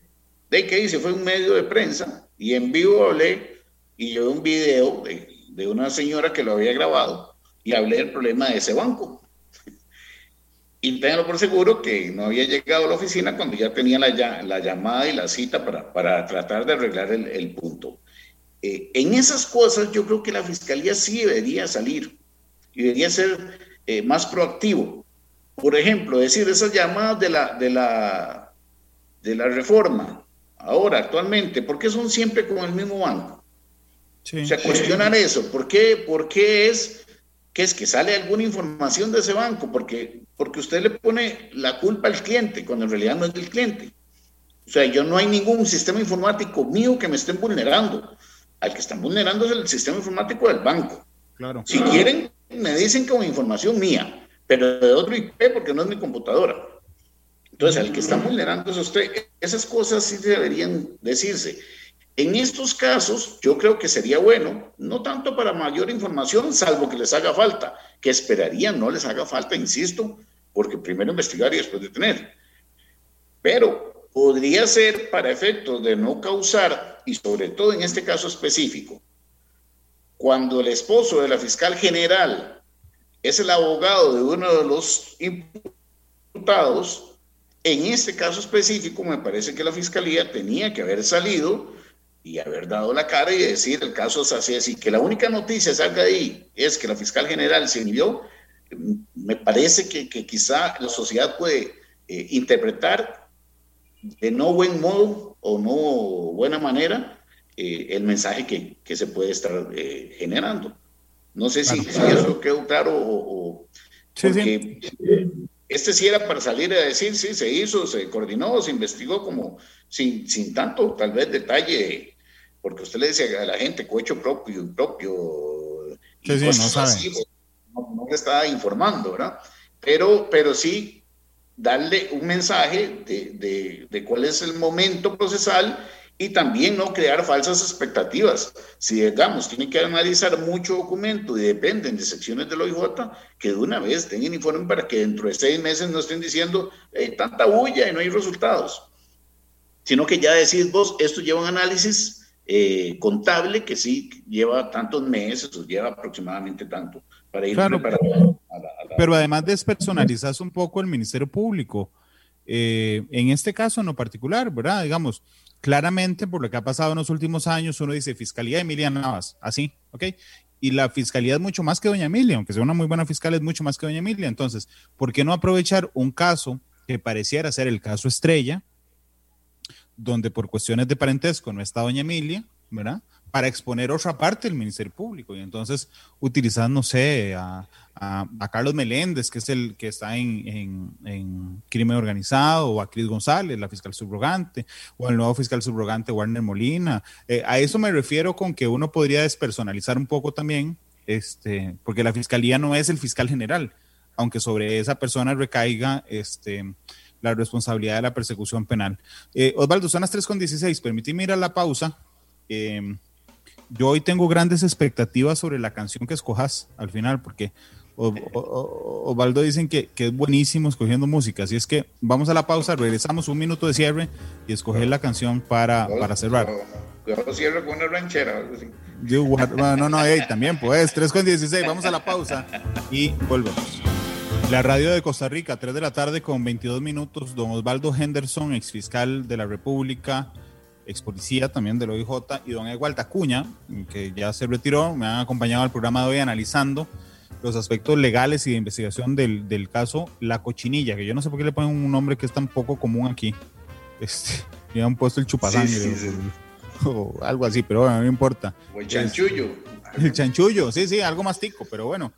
¿De qué hice? Fue un medio de prensa y en vivo hablé y llevé un video de, de una señora que lo había grabado y hablé del problema de ese banco. Y tengo por seguro que no había llegado a la oficina cuando ya tenía la, la llamada y la cita para, para tratar de arreglar el, el punto. Eh, en esas cosas yo creo que la fiscalía sí debería salir y debería ser eh, más proactivo. Por ejemplo, decir esas llamadas de la, de la, de la reforma, ahora, actualmente, ¿por qué son siempre con el mismo banco? O sea, cuestionar eso. ¿Por qué, ¿Por qué es que es que sale alguna información de ese banco? Porque, porque usted le pone la culpa al cliente, cuando en realidad no es del cliente. O sea, yo no hay ningún sistema informático mío que me estén vulnerando. Al que están vulnerando es el sistema informático del banco. Claro. Si quieren, me dicen como información mía, pero de otro IP porque no es mi computadora. Entonces, al que están vulnerando es usted. Esas cosas sí deberían decirse. En estos casos, yo creo que sería bueno, no tanto para mayor información, salvo que les haga falta, que esperaría no les haga falta, insisto, porque primero investigar y después detener. Pero podría ser para efectos de no causar, y sobre todo en este caso específico, cuando el esposo de la fiscal general es el abogado de uno de los imputados, en este caso específico me parece que la fiscalía tenía que haber salido y haber dado la cara y decir el caso es así, así, que la única noticia salga ahí es que la fiscal general se inhibió, me parece que, que quizá la sociedad puede eh, interpretar de no buen modo o no buena manera eh, el mensaje que, que, se puede estar eh, generando. No sé si, si, eso quedó claro o... porque este sí era para salir a decir, sí, se hizo, se coordinó, se investigó como sin, sin tanto tal vez detalle, porque usted le decía a la gente cohecho propio, impropio, y no, así, pues, no, no, le estaba informando, ¿verdad? Pero, pero sí darle un mensaje de, de, de cuál es el momento procesal y también no crear falsas expectativas. Si, digamos, tienen que analizar mucho documento y dependen de secciones del OIJ, que de una vez tengan informe para que dentro de seis meses no estén diciendo hey, tanta bulla y no hay resultados, sino que ya decís vos, esto lleva un análisis eh, contable que sí lleva tantos meses o lleva aproximadamente tanto para ir claro, para Pero además despersonalizas un poco el Ministerio Público. Eh, en este caso en lo particular, ¿verdad? Digamos, claramente por lo que ha pasado en los últimos años, uno dice Fiscalía Emilia Navas, así, ¿ok? Y la fiscalía es mucho más que Doña Emilia, aunque sea una muy buena fiscal, es mucho más que Doña Emilia. Entonces, ¿por qué no aprovechar un caso que pareciera ser el caso estrella, donde por cuestiones de parentesco no está Doña Emilia, ¿verdad? Para exponer otra parte del Ministerio Público y entonces utilizar, no sé, a, a, Carlos Meléndez, que es el que está en, en, crimen organizado, o a Cris González, la fiscal subrogante, o al nuevo fiscal subrogante Warner Molina. Eh, a eso me refiero con que uno podría despersonalizar un poco también, este, porque la fiscalía no es el fiscal general, aunque sobre esa persona recaiga este, la responsabilidad de la persecución penal. Eh, Osvaldo, son las 3.16, permíteme ir a la pausa. Eh, yo hoy tengo grandes expectativas sobre la canción que escojas al final, porque Osvaldo dicen que, que, es buenísimo escogiendo música, así es que vamos a la pausa, regresamos un minuto de cierre y escoger la canción para, para cerrar. Yo cierro con una ranchera. no, no, hey, también pues, 3 con 16, vamos a la pausa y volvemos. La radio de Costa Rica, 3 de la tarde con 22 minutos, don Osvaldo Henderson, ex fiscal de la República, ex policía también del OIJ, y don Egual Tacuña, que ya se retiró, me han acompañado al programa de hoy analizando los aspectos legales y de investigación del, del, caso La Cochinilla, que yo no sé por qué le ponen un nombre que es tan poco común aquí. Este, le han puesto el chupasangre sí, sí, sí. O, o, algo así, pero bueno, no importa. O el chanchullo. El chanchullo, sí, sí, algo más tico, pero bueno,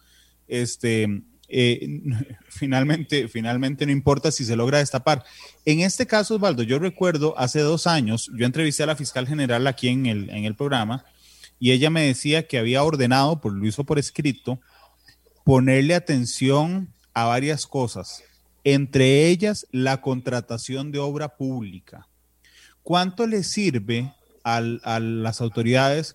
este, eh, finalmente, finalmente no importa si se logra destapar. En este caso, Osvaldo, yo recuerdo hace dos años, yo entrevisté a la fiscal general aquí en el, en el programa y ella me decía que había ordenado, por lo hizo por escrito, ponerle atención a varias cosas, entre ellas la contratación de obra pública. ¿Cuánto le sirve al, a las autoridades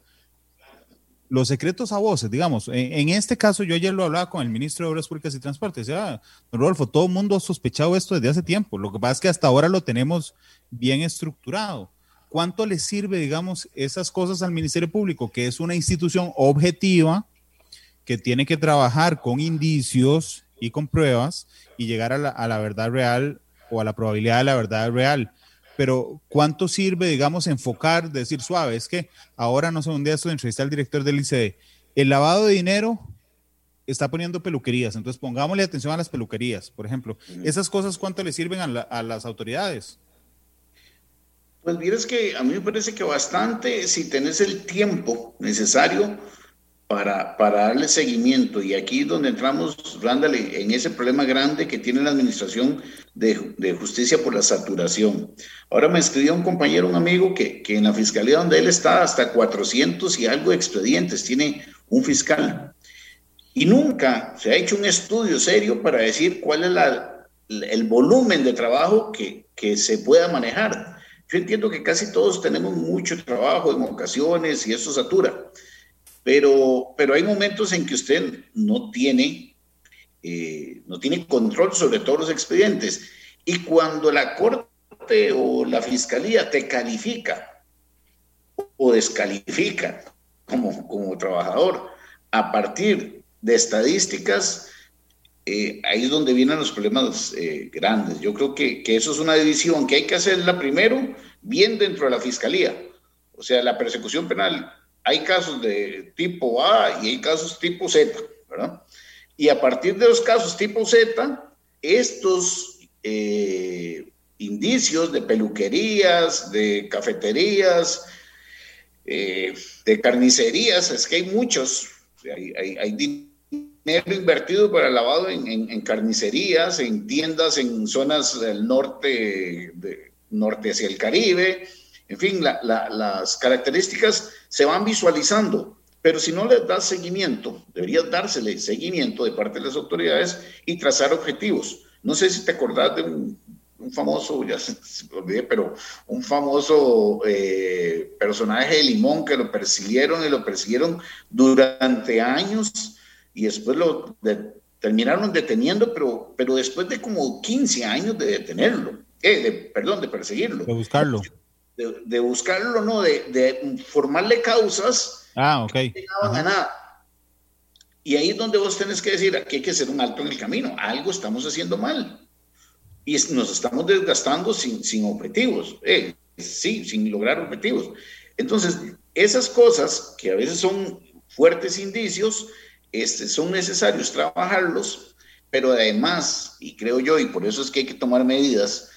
los secretos a voces, digamos, en, este caso yo ayer lo hablaba con el ministro de Obras Públicas y Transportes, decía, don Rodolfo, todo el mundo ha sospechado esto desde hace tiempo, lo que pasa es que hasta ahora lo tenemos bien estructurado. ¿Cuánto le sirve, digamos, esas cosas al Ministerio Público, que es una institución objetiva, que tiene que trabajar con indicios y con pruebas y llegar a la, a la verdad real o a la probabilidad de la verdad real? pero ¿cuánto sirve, digamos, enfocar, decir suave? Es que ahora, no sé, un día estoy entrevisté al director del ICD. El lavado de dinero está poniendo peluquerías, entonces pongámosle atención a las peluquerías, por ejemplo. ¿Esas cosas cuánto le sirven a, a las autoridades? Pues es que a mí me parece que bastante si tenés el tiempo necesario para, para darle seguimiento. Y aquí es donde entramos, Randall, en ese problema grande que tiene la Administración de, de, Justicia por la saturación. Ahora me escribió un compañero, un amigo, que, que, en la fiscalía donde él está, hasta 400 y algo expedientes tiene un fiscal. Y nunca se ha hecho un estudio serio para decir cuál es la, el volumen de trabajo que, que se pueda manejar. Yo entiendo que casi todos tenemos mucho trabajo en ocasiones y eso satura pero, pero hay momentos en que usted no tiene, eh, no tiene control sobre todos los expedientes. Y cuando la corte o la fiscalía te califica o descalifica como, como trabajador a partir de estadísticas, eh, ahí es donde vienen los problemas eh, grandes. Yo creo que, que, eso es una división que hay que hacerla primero bien dentro de la fiscalía. O sea, la persecución penal hay casos de tipo A y hay casos tipo Z, ¿verdad? Y a partir de los casos tipo Z, estos eh, indicios de peluquerías, de cafeterías, eh, de carnicerías, es que hay muchos, hay, dinero invertido para lavado en, carnicerías, en tiendas en zonas del norte, norte hacia el Caribe, en fin, las características se van visualizando, pero si no les das seguimiento, debería dársele seguimiento de parte de las autoridades y trazar objetivos. No sé si te acordás de un, famoso, ya se, me olvidé, pero un famoso eh, personaje de Limón que lo persiguieron y lo persiguieron durante años y después lo terminaron deteniendo, pero, pero después de como 15 años de detenerlo, eh, perdón, de perseguirlo. De buscarlo de, buscarlo, no, de, formarle causas. Ah, ok. Y ahí es donde vos tenés que decir, aquí hay que hacer un alto en el camino, algo estamos haciendo mal. Y nos estamos desgastando sin, sin objetivos, eh, sí, sin lograr objetivos. Entonces, esas cosas que a veces son fuertes indicios, este, son necesarios trabajarlos, pero además, y creo yo, y por eso es que hay que tomar medidas,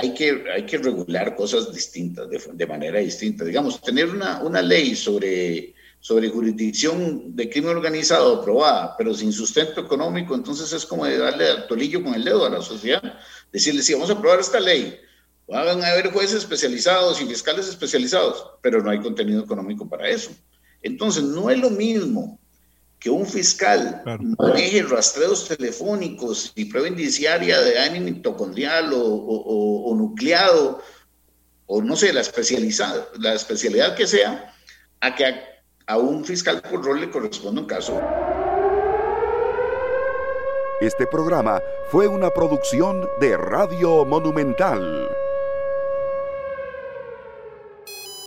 hay que, hay que regular cosas distintas, de, manera distinta. Digamos, tener una, una ley sobre, sobre jurisdicción de crimen organizado aprobada, pero sin sustento económico, entonces es como de darle al tolillo con el dedo a la sociedad. Decirle, sí, vamos a aprobar esta ley, van a haber jueces especializados y fiscales especializados, pero no hay contenido económico para eso. Entonces, no es lo mismo que un fiscal maneje rastreos telefónicos y prueba indiciaria de ánimo mitocondrial o, nucleado, o no sé, la, especializada, la especialidad que sea, a que a, un fiscal por rol le corresponda un caso. Este programa fue una producción de Radio Monumental.